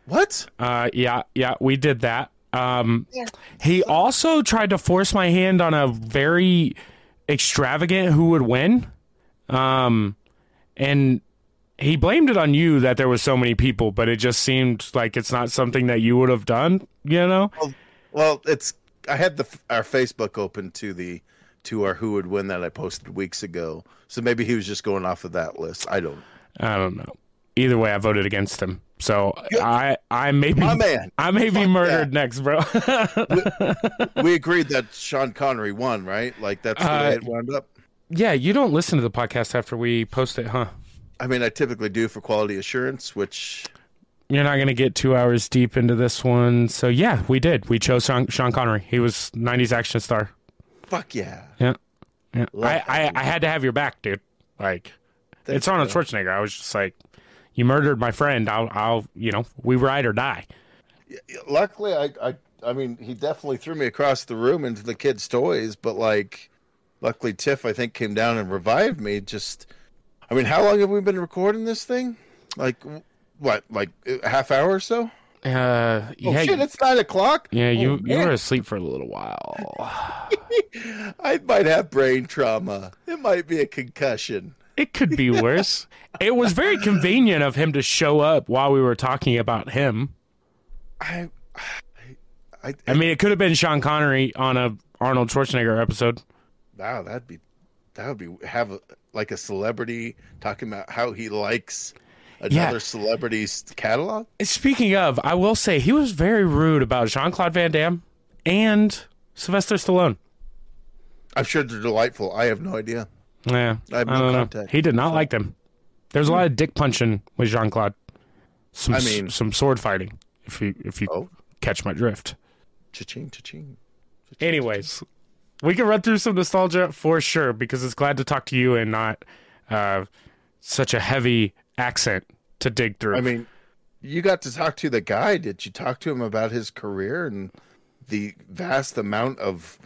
What? Uh, yeah, yeah, we did that. Um, he also tried to force my hand on a very extravagant who would win. Um, and he blamed it on you that there was so many people, but it just seemed like it's not something that you would have done, you know? Well, well, it's I had the our Facebook open to the to our who would win that I posted weeks ago. So maybe he was just going off of that list. I don't. I don't know. Either way, I voted against him. So I I may be My man. I may be murdered next, bro. We agreed that Sean Connery won, right? Like that's the Uh, way it wound up. yeah, you don't listen to the podcast after we post it, huh? I mean, I typically do for quality assurance, which You're not going to get two hours deep into this one. So, yeah, we did. We chose Sean, Sean Connery. He was 90s action star. fuck yeah. Yeah. Yeah. I, I. I had to have your back, dude. Like, Thanks, it's Arnold. Schwarzenegger. I was just like, you murdered my friend. I'll, I'll, you know, we ride or die. Luckily, I, I, I mean, he definitely threw me across the room into the kids' toys, but like, luckily, Tiff, I think, came down and revived me. Just, I mean, how long have we been recording this thing? Like, what, like a half hour or so? Uh, Oh yeah, shit, it's nine o'clock. yeah, you, Oh, you man. were asleep for a little while. I might have brain trauma. It might be a concussion. It could be worse. it was very convenient of him to show up while we were talking about him. I, I, I mean, it could have been Sean Connery on a Arnold Schwarzenegger episode. wow, that'd be, that would be have a, like a celebrity talking about how he likes another celebrity's catalog. Speaking of, I will say he was very rude about Jean Claude Van Damme and Sylvester Stallone. I'm sure they're delightful. I have no idea. Yeah, I have no don't know. He did not like them. There's a lot of dick punching with Jean Claude. Some I mean- some sword fighting. If you if you Oh. catch my drift. Cha-ching, cha-ching. Anyways, we can run through some nostalgia for sure because it's glad to talk to you and not uh, such a heavy accent to dig through. I mean, you got to talk to the guy. Did you talk to him about his career and the vast amount of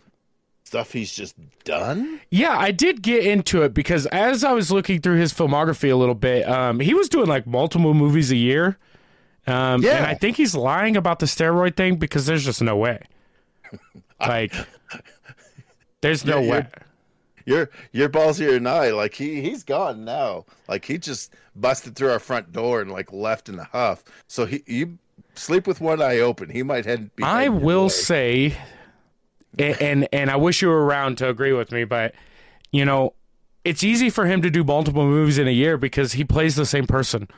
stuff he's just done? Yeah, I did get into it because as I was looking through his filmography a little bit, um, he was doing like multiple movies a year. Um, Yeah. And I think he's lying about the steroid thing because there's just no way. Like, there's no Yeah, way. You're- You're ballsier than I. Like he he's gone now. Like he just busted through our front door and like left in a huff. So he you sleep with one eye open. He might head. Be I will way. say, and, and and I wish you were around to agree with me, but you know, it's easy for him to do multiple movies in a year because he plays the same person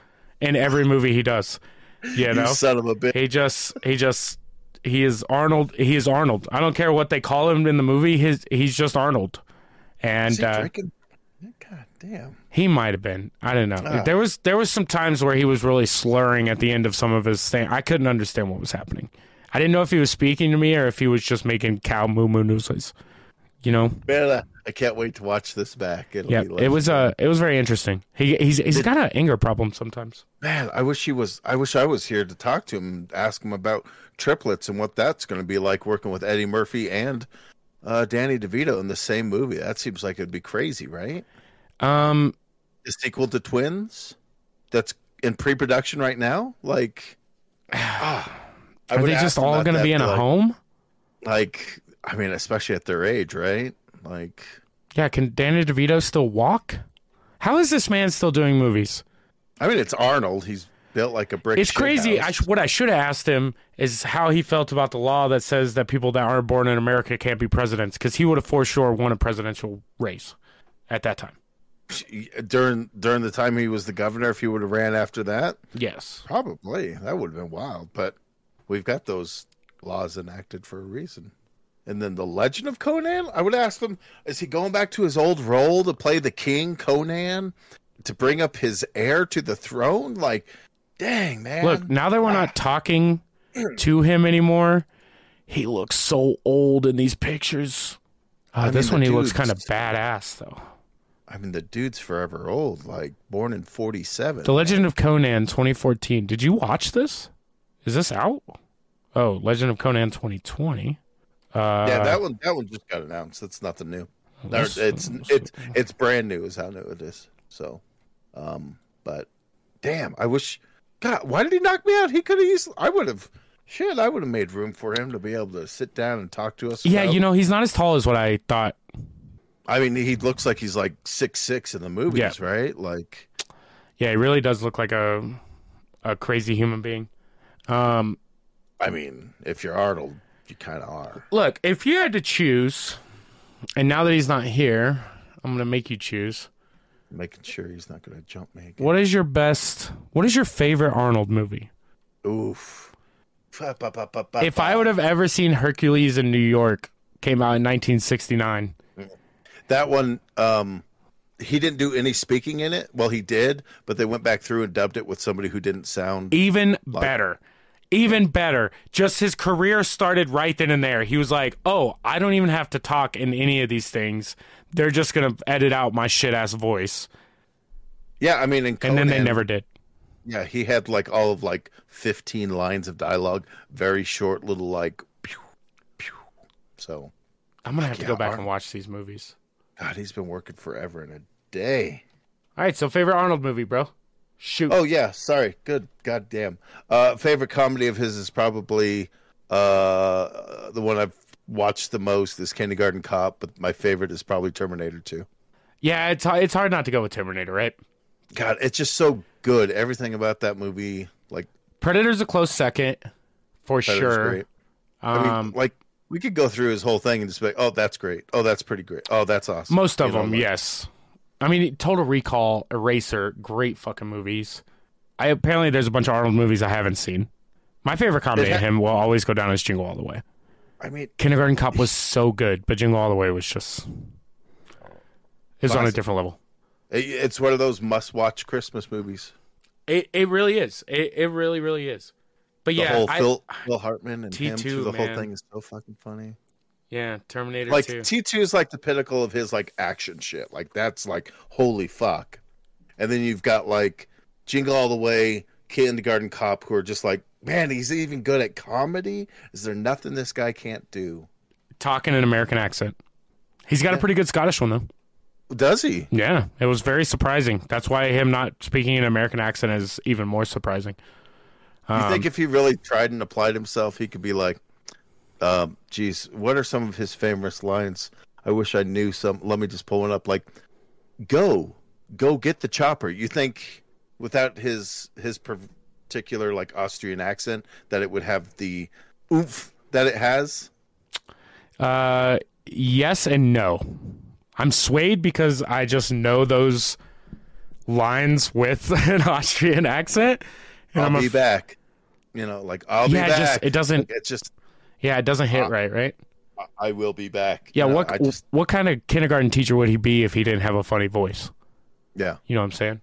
in every movie he does. You You know, son of a bitch. he just he just he is Arnold. He is Arnold. I don't care what they call him in the movie. His he's just Arnold, and uh, drinking? God damn. he might have been. I don't know. Ah. There was there was some times where he was really slurring at the end of some of his thing. I couldn't understand what was happening. I didn't know if he was speaking to me or if he was just making cow moo moo noises. You know? Man, I, can't wait to watch this back. It'll Yeah. It was uh it was very interesting. He he's he's got an anger problem sometimes. Man, I wish he was. I wish I was here to talk to him, and ask him about triplets and what that's going to be like working with Eddie Murphy and uh, Danny DeVito in the same movie. That seems like it'd be crazy, right? Um A sequel to Twins that's in pre-production right now. Like, I are they just all going to be in a like, home? Like, I mean, especially at their age, right? Like, Yeah, can Danny DeVito still walk? How is this man still doing movies? I mean, it's Arnold. He's built like a brick. It's crazy. I sh- what I should have asked him is how he felt about the law that says that people that aren't born in America can't be presidents, because he would have for sure won a presidential race at that time. during during the time he was the governor. If he would have ran after that, Yes. Probably. That would have been wild, but we've got those laws enacted for a reason. And then the Legend of Conan, I would ask him, is he going back to his old role to play the king Conan to bring up his heir to the throne? Like, dang, man. Look, now that we're not talking to him anymore, He looks so old in these pictures. Uh, mean, this one he looks kind of badass though. I mean, the dude's forever old. Like born in '47. The Legend of Conan 2014. Did you watch this? Is this out? Oh, Legend of Conan 2020. Uh, yeah, that one. That one just got announced. That's nothing new. Or It's it's it's brand new. Is how new it is. So, um, but damn, I wish. God, why did he knock me out? He could have easily. I would have. Shit, I would have made room for him to be able to sit down and talk to us. yeah, about- you know he's not as tall as what I thought. I mean, he looks like he's like six six in the movies, Yeah. right? Like, Yeah, he really does look like a a crazy human being. Um, I mean, if you're Arnold, you kind of are. look, if you had to choose, and now that he's not here, I'm gonna make you choose. Making sure he's not going to jump me. Again. What is your best? What is your favorite Arnold movie? Oof. If I would have ever seen Hercules in New York, came out in 1969. that one, um, he didn't do any speaking in it. Well, he did, but they went back through and dubbed it with somebody who didn't sound. Even better. Even better. Just his career started right then and there. He was like, "Oh, I don't even have to talk in any of these things. They're just gonna edit out my shit ass voice." Yeah, I mean, in And then they never did. Yeah, he had like all of like fifteen lines of dialogue, very short, little like. Pew, pew. So, I'm gonna have to yeah, go back and watch these movies. God, he's been working forever and a day. All right, so favorite Arnold movie, bro? Shoot. Oh yeah, sorry. Good. God damn. Uh favorite comedy of his is probably uh the one I've watched the most is Kindergarten Cop, but my favorite is probably Terminator 2. Yeah, it's it's hard not to go with Terminator, right? God, it's just so good. Everything about that movie like Predator's a close second, for Predator's sure. great. I mean, Um, like we could go through his whole thing and just be like, "Oh, that's great. Oh, that's pretty great. Oh, that's awesome." most of You know, them, like- yes. I mean, Total Recall, Eraser, great fucking movies. I apparently there's a bunch of Arnold movies I haven't seen. My favorite comedy It of him will always go down as Jingle All the Way. I mean, Kindergarten Cop was so good, but Jingle All the Way was just it was on a different level. it's one of those must-watch Christmas movies. It it really is. It it really really is. But The yeah, whole I- Phil, Phil Hartman and him T2, through the man. whole thing is so fucking funny. Yeah, Terminator like T two is like the pinnacle of his like action shit. Like that's like holy fuck. And then you've got like Jingle All the Way, Kindergarten Cop, who are just like, man, he's even good at comedy. Is there nothing this guy can't do? Talking an American accent. He's got a pretty good Scottish one though. Does he? Yeah, it was very surprising. That's why him not speaking an American accent is even more surprising. You Um, think if he really tried and applied himself, he could be like, um, geez, what are some of his famous lines? I wish I knew some. Let me just pull one up. Like, go, go get the chopper. You think without his his particular like Austrian accent that it would have the oomph that it has? Uh, yes and no. I'm swayed because I just know those lines with an Austrian accent, and I'll I'm be back. You know, like I'll yeah, be back. just it doesn't it's just yeah it doesn't hit Uh, right, right? I will be back. Yeah, You know, what just what kind of kindergarten teacher would he be if he didn't have a funny voice? yeah. You know what I'm saying?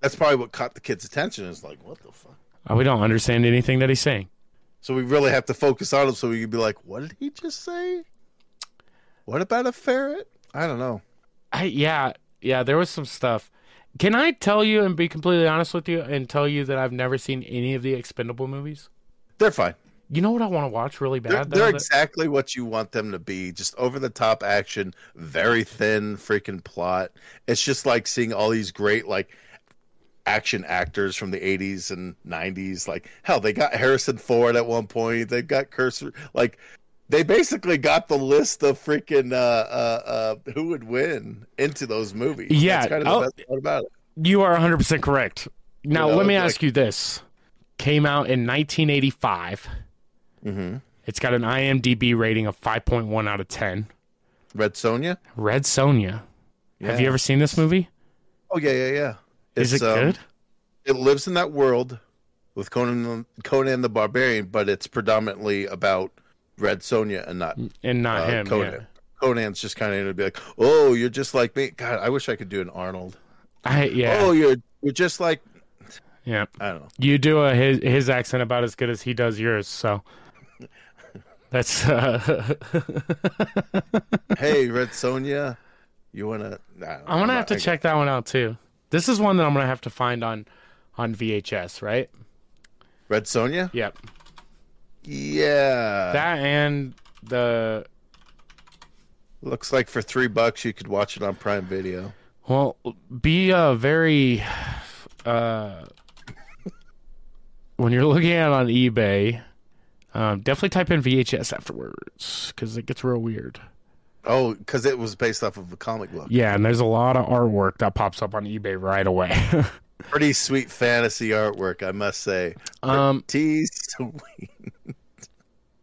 That's probably what caught the kid's attention. Is like, what the fuck? Uh, we don't understand anything that he's saying. So we really have to focus on him so we can be like, what did he just say? What about a ferret? I don't know. I yeah yeah there was some stuff. Can I tell you and be completely honest with you and tell you that I've never seen any of the Expendable movies? They're fine. You know what I want to watch really They're, bad? though, they're that- exactly what you want them to be. Just over the top action, very thin freaking plot. It's just like seeing all these great like action actors from the 80s and 90s. Like hell, they got Harrison Ford at one point. They got Cursor like they basically got the list of freaking uh, uh, uh, who would win into those movies. Yeah, That's kind of the best part about it. You are 100% correct. Now, You know, let me like- ask you this. Came out in 1985. Mhm. It's got an IMDb rating of 5.1 out of 10. Red Sonja. Red Sonja. Have you ever seen this movie? Oh yeah, yeah, yeah. Is It's, it um, good? It lives in that world with Conan Conan the Barbarian, but it's predominantly about Red Sonja and not And not uh, him. Conan. yeah. Conan's just kind of going to be like, "Oh, you're just like me." God, I wish I could do an Arnold. I, yeah. Oh, you're you're just like yeah. I don't know. You do a, his, his accent about as good as he does yours. So, That's uh, hey, Red Sonja, you wanna? Nah, I'm gonna not- have to I- check that one out too. This is one that I'm gonna have to find on on VHS, right? Red Sonja. Yep. Yeah, That and the looks like for three bucks you could watch it on Prime Video. well, be uh very uh when you're looking at it on eBay, um, definitely type in VHS afterwards because it gets real weird. Oh, because it was based off of a comic book. Yeah, and there's a lot of artwork that pops up on eBay right away. Pretty sweet fantasy artwork, I must say. um, Pretty sweet.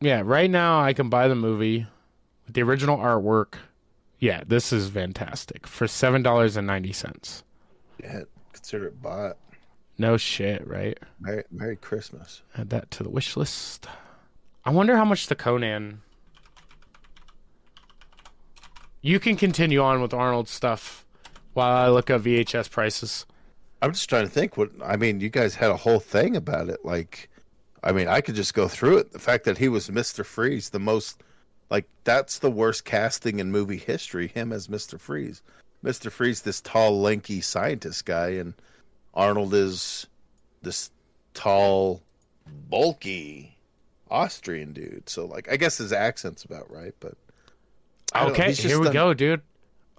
yeah, right now I can buy the movie with the original artwork. Yeah, this is fantastic for seven dollars and ninety cents. Yeah, consider it bought. No shit, right? Merry, Merry Christmas. Add that to the wish list. I wonder how much the Conan. You can continue on with Arnold stuff while I look up VHS prices. I'm just trying to think what I mean, you guys had a whole thing about it. Like I mean, I could just go through it. The fact that he was Mr. Freeze, the most like that's the worst casting in movie history, him as Mr. Freeze. Mr. Freeze, this tall, lanky scientist guy, and Arnold is this tall, bulky Austrian dude. So like I guess his accent's about right, but I don't know, Okay, here we done- go, dude.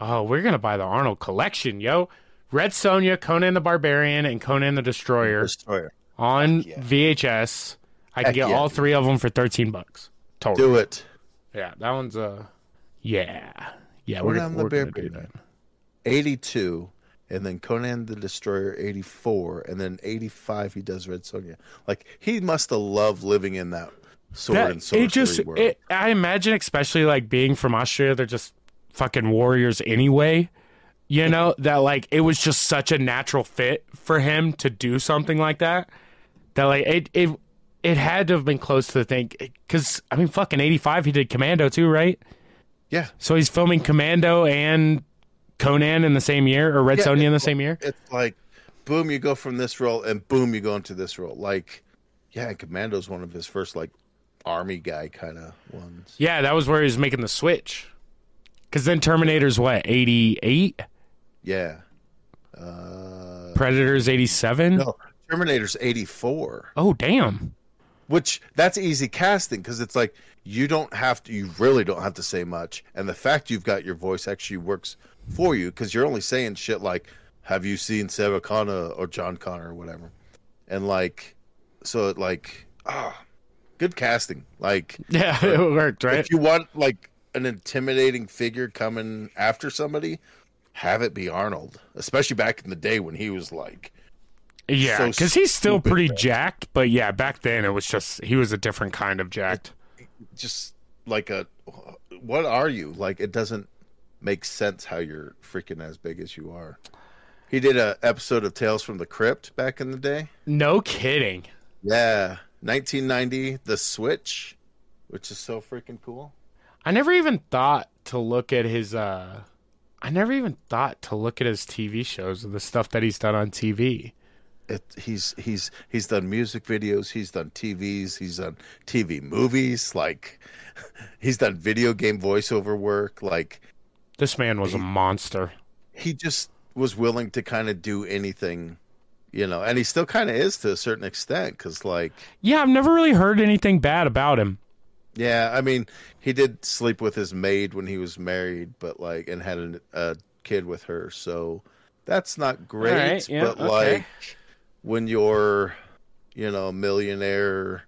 Oh, we're gonna buy the Arnold collection, yo. Red Sonja, Conan the Barbarian, and Conan the Destroyer Destroyer. on yeah. VHS. I can get yeah, all dude. three of them for thirteen bucks. Total. Do it. Yeah, that one's uh, yeah, yeah. We're, Conan the we're gonna do that. 82 and then Conan the Destroyer 84 and then 85 he does Red Sonja. Like he must have loved living in that sword That- and sorcery it just, world. it, I imagine, especially like being from Austria, they're just fucking warriors anyway. You know that like it was just such a natural fit for him to do something like that. That like it it it had to have been close to the thing because I mean fucking eighty five he did Commando too right? yeah. So he's filming Commando and Conan in the same year or Red Yeah, Sonja in the same year. It's like boom you go from this role and boom you go into this role. Like yeah, Commando's one of his first like army guy kind of ones. Yeah, that was where he was making the switch. Because then Terminator's what eighty eight, Yeah. Uh Predator's eighty seven. no, Terminator's 84. Oh damn. which that's easy casting because it's like you don't have to you really don't have to say much and the fact you've got your voice actually works for you because you're only saying shit like have you seen sarah connor or john connor or whatever and like so it like ah good casting like Yeah, it worked, right? if you want like an intimidating figure coming after somebody have it be arnold especially back in the day when he was like Yeah, so because he's still pretty man. jacked, but yeah, back then it was just he was a different kind of jacked. just like a what are you like it doesn't make sense how you're freaking as big as you are he did a episode of tales from the crypt back in the day No kidding. yeah 1990 the switch which is so freaking cool I never even thought to look at his. uh I never even thought to look at his TV shows and the stuff that he's done on TV. it, he's he's he's done music videos he's done tvs he's done tv movies like he's done video game voiceover work like This man was a monster. he just was willing to kind of do anything you know and he still kind of is to a certain extent because like Yeah, I've never really heard anything bad about him. yeah i mean he did sleep with his maid when he was married but like and had a, a kid with her so that's not great right, yeah, but okay. like when you're you know a millionaire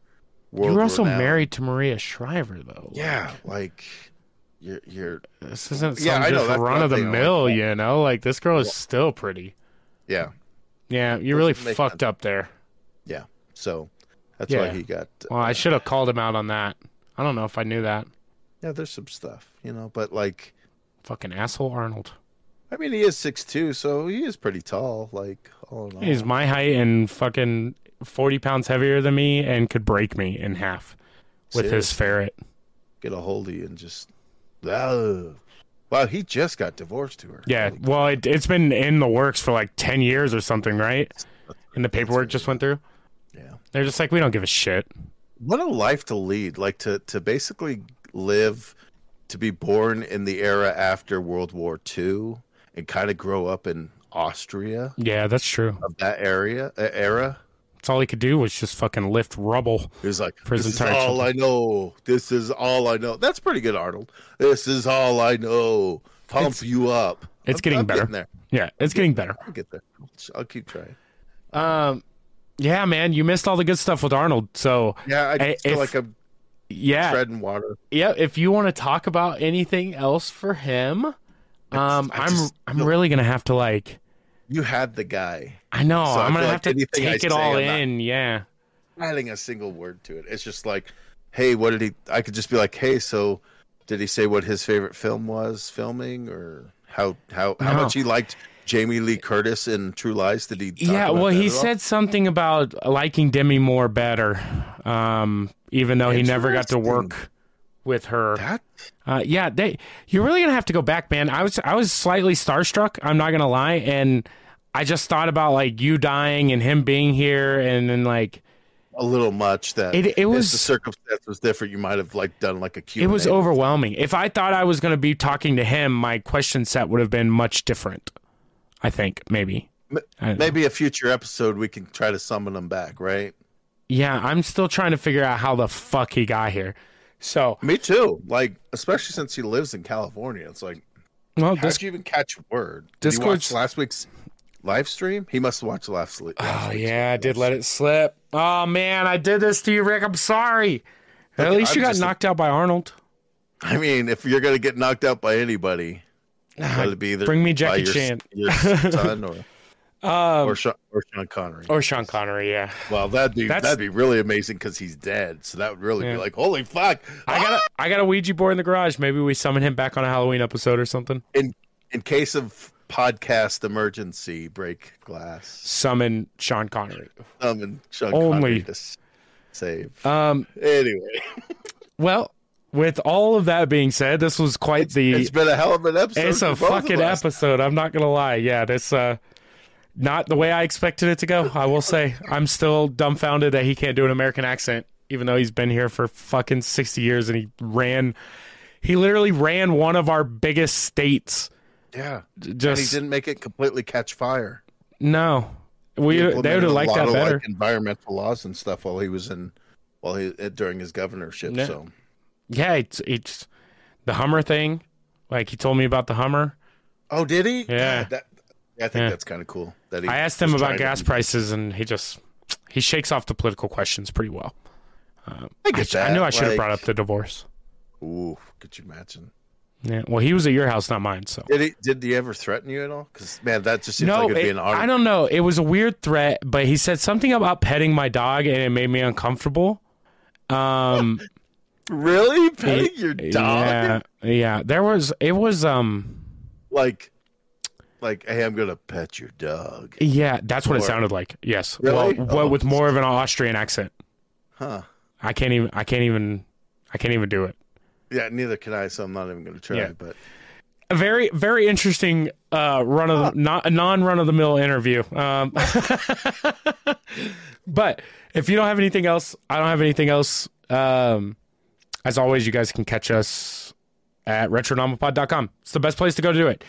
You were also world-renowned- married to Maria Shriver, though. yeah like you're you're This isn't some Yeah, just run of the one thing I mill, like. you know? Like, this girl is still pretty. yeah Yeah, you really fucked up there. yeah so that's Yeah. why he got Well, I uh, should have called him out on that. I don't know if I knew that. yeah there's some stuff you know but like Fucking asshole Arnold. I mean, he is six two, so he is pretty tall. Like, all in all. He's my height and fucking 40 pounds heavier than me and could break me in half with his ferret. get a hold of you and just. Ugh. Wow, he just got divorced to her. Yeah, well, it, it's been in the works for like 10 years or something, right? And the paperwork just went through. yeah. They're just like, we don't give a shit. what a life to lead! Like to to basically live, to be born in the era after World War II, and kind of grow up in Austria Yeah, that's true. of that area uh, era. That's all he could do was just fucking lift rubble. He was like, "This is all I know. This is all I know." That's pretty good, Arnold. This is all I know. Pump It's- you up. it's I'm- getting I'm better. there. Yeah, it's getting better. I'll get there. I'll keep trying. Um, yeah, man, you missed all the good stuff with Arnold. So Yeah, I feel if- like I'm yeah, treading water. yeah. If you want to talk about anything else for him, um, I I'm just I'm feel- really gonna have to like. You had the guy. I know So I I'm gonna have like to anything I take it all in. Yeah. adding a single word to it. It's just like, hey, what did he? I could just be like, hey, so did he say what his favorite film was filming, or how how how No. much he liked Jamie Lee Curtis in True Lies? Did he? Yeah, well, he said something about liking Demi Moore better, um, even though he never got to work with her. that. Uh, yeah, they, you're really gonna have to go back, man. I was I was slightly starstruck. I'm not gonna lie, and I just thought about like you dying and him being here, and then like A little much that It- it was- the circumstance was different. You might have like done like a Q. it was overwhelming. If I thought I was gonna be talking to him, my question set would have been much different. I think maybe. I don't know. Maybe a future episode we can try to summon him back, right? Yeah, I'm still trying to figure out how the fuck he got here. So, Me too. Like especially since he lives in California, it's like well, How'd this you even catch word? Did Discord's- last week's live stream? He must watched last, last Oh yeah, I did let it slip. Oh man, I did this to you, Rick. I'm sorry. At least you I'm got just- knocked out by Arnold. I mean, if you're gonna get knocked out by anybody, it be either Bring me Jackie your, Chan. your son or Um, or Sean, or Sean Connery. or Sean Connery. Yeah, well, that'd be That's- that'd be really amazing because he's dead. So that would really Yeah. be like, holy fuck! I got a I got a Ouija board in the garage. Maybe we summon him back on a Halloween episode or something. in in case of podcast emergency, break glass. Summon Sean Connery. Um, and Sean Only. Connery to save. Um. anyway, Well, with all of that being said, this was quite the. it's been a hell of an episode. It's a for both of fucking episode. I'm not gonna lie. Yeah, this uh, not the way I expected it to go. I will say, I'm still dumbfounded that he can't do an American accent, even though he's been here for fucking 60 years and he ran. He literally ran one of our biggest states. Yeah, and he didn't make it completely catch fire. no, we they would have liked that of, better. Like, environmental laws and stuff while he was in, while he uh, during his governorship. Yeah. So Yeah, it's it's the Hummer thing. Like he told me about the Hummer. oh, did he? Yeah. God, that, I think Yeah. that's kind of cool. That he I asked him about trying to gas prices, and he just he shakes off the political questions pretty well. I get I that. knew I should have like- brought up the divorce. Ooh, could you imagine? Yeah, well, he was at your house, not mine. So Did he? Did he ever threaten you at all? Because man, that just seems no, like it'd be an. I don't know. It was a weird threat, but he said something about petting my dog, and it made me uncomfortable. Um, Really, petting your dog? yeah, yeah. There was it was um, Like, like, hey, I'm gonna pet your dog. yeah. That's what it sounded like. Yes, Really? well, what Oh. with more of an Austrian accent. Huh? I can't even. I can't even. I can't even do it. Yeah, neither can I. So I'm not even gonna try. Yeah. But A very very interesting uh run of the, not a non run of the mill interview. Um, but if you don't have anything else, I don't have anything else. Um, as always, you guys can catch us at retronomapod.com. It's the best place to go to do it.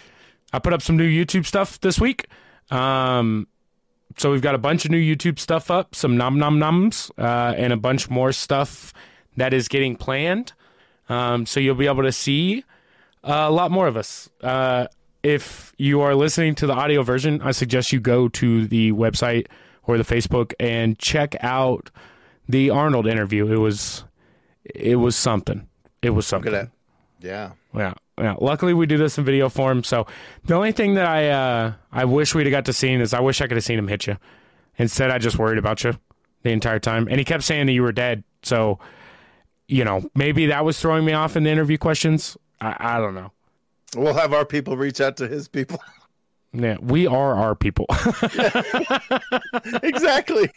I put up some new YouTube stuff this week. Um, so we've got a bunch of new YouTube stuff up, some nom nom noms, uh, and a bunch more stuff that is getting planned. Um, so you'll be able to see uh, a lot more of us. Uh, if you are listening to the audio version, I suggest you go to the website or the Facebook and check out the Arnold interview. It was it was something. It was something. good at. Yeah. Yeah, yeah. Luckily, we do this in video form. So the only thing that I uh, I wish we'd have got to see is I wish I could have seen him hit you. Instead, I just worried about you the entire time, and he kept saying that you were dead. So you know, maybe that was throwing me off in the interview questions. I, I don't know. We'll have our people reach out to his people. Yeah, we are our people. exactly.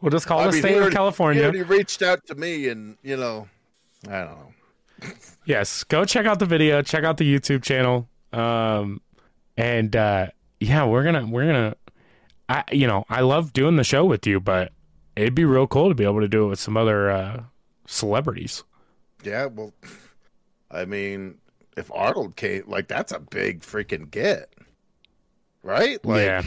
we'll just call I the mean, state he of already- He already reached out to me, and you know, I don't know. Yes, go check out the video. Check out the YouTube channel. Um, and uh, yeah, we're gonna we're gonna. I you know I love doing the show with you, but it'd be real cool to be able to do it with some other uh, celebrities. Yeah, well, I mean, if Arnold came, like that's a big freaking get, right? Like, yeah,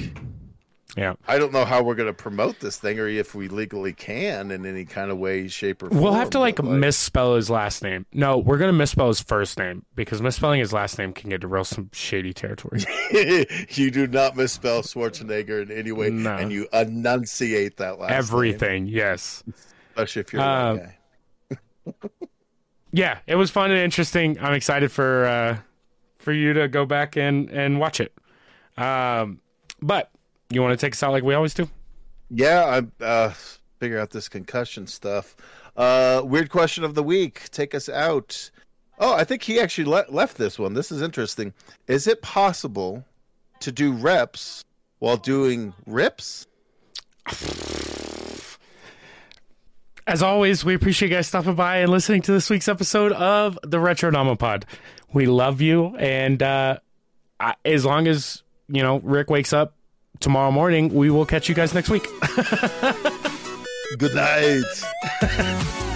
yeah. I don't know how we're going to promote this thing, or if we legally can in any kind of way, shape, or form. We'll have to like, but, misspell his last name. No, we're gonna misspell his first name because misspelling his last name can get to real some shady territory. you do not misspell Schwarzenegger in any way, No. and you enunciate that last name, Everything, yes. especially if you're a Uh, white guy. Yeah, it was fun and interesting. I'm excited for uh, for you to go back and and watch it. Um, but you want to take us out like we always do? Yeah, I uh, figure out this concussion stuff. Uh, weird question of the week. Take us out. Oh, I think he actually le- left this one. This is interesting. Is it possible to do reps while doing rips? As always, we appreciate you guys stopping by and listening to this week's episode of the Retro Pod. We love you, and uh, I, as long as you know Rick wakes up tomorrow morning, we will catch you guys next week. Good night.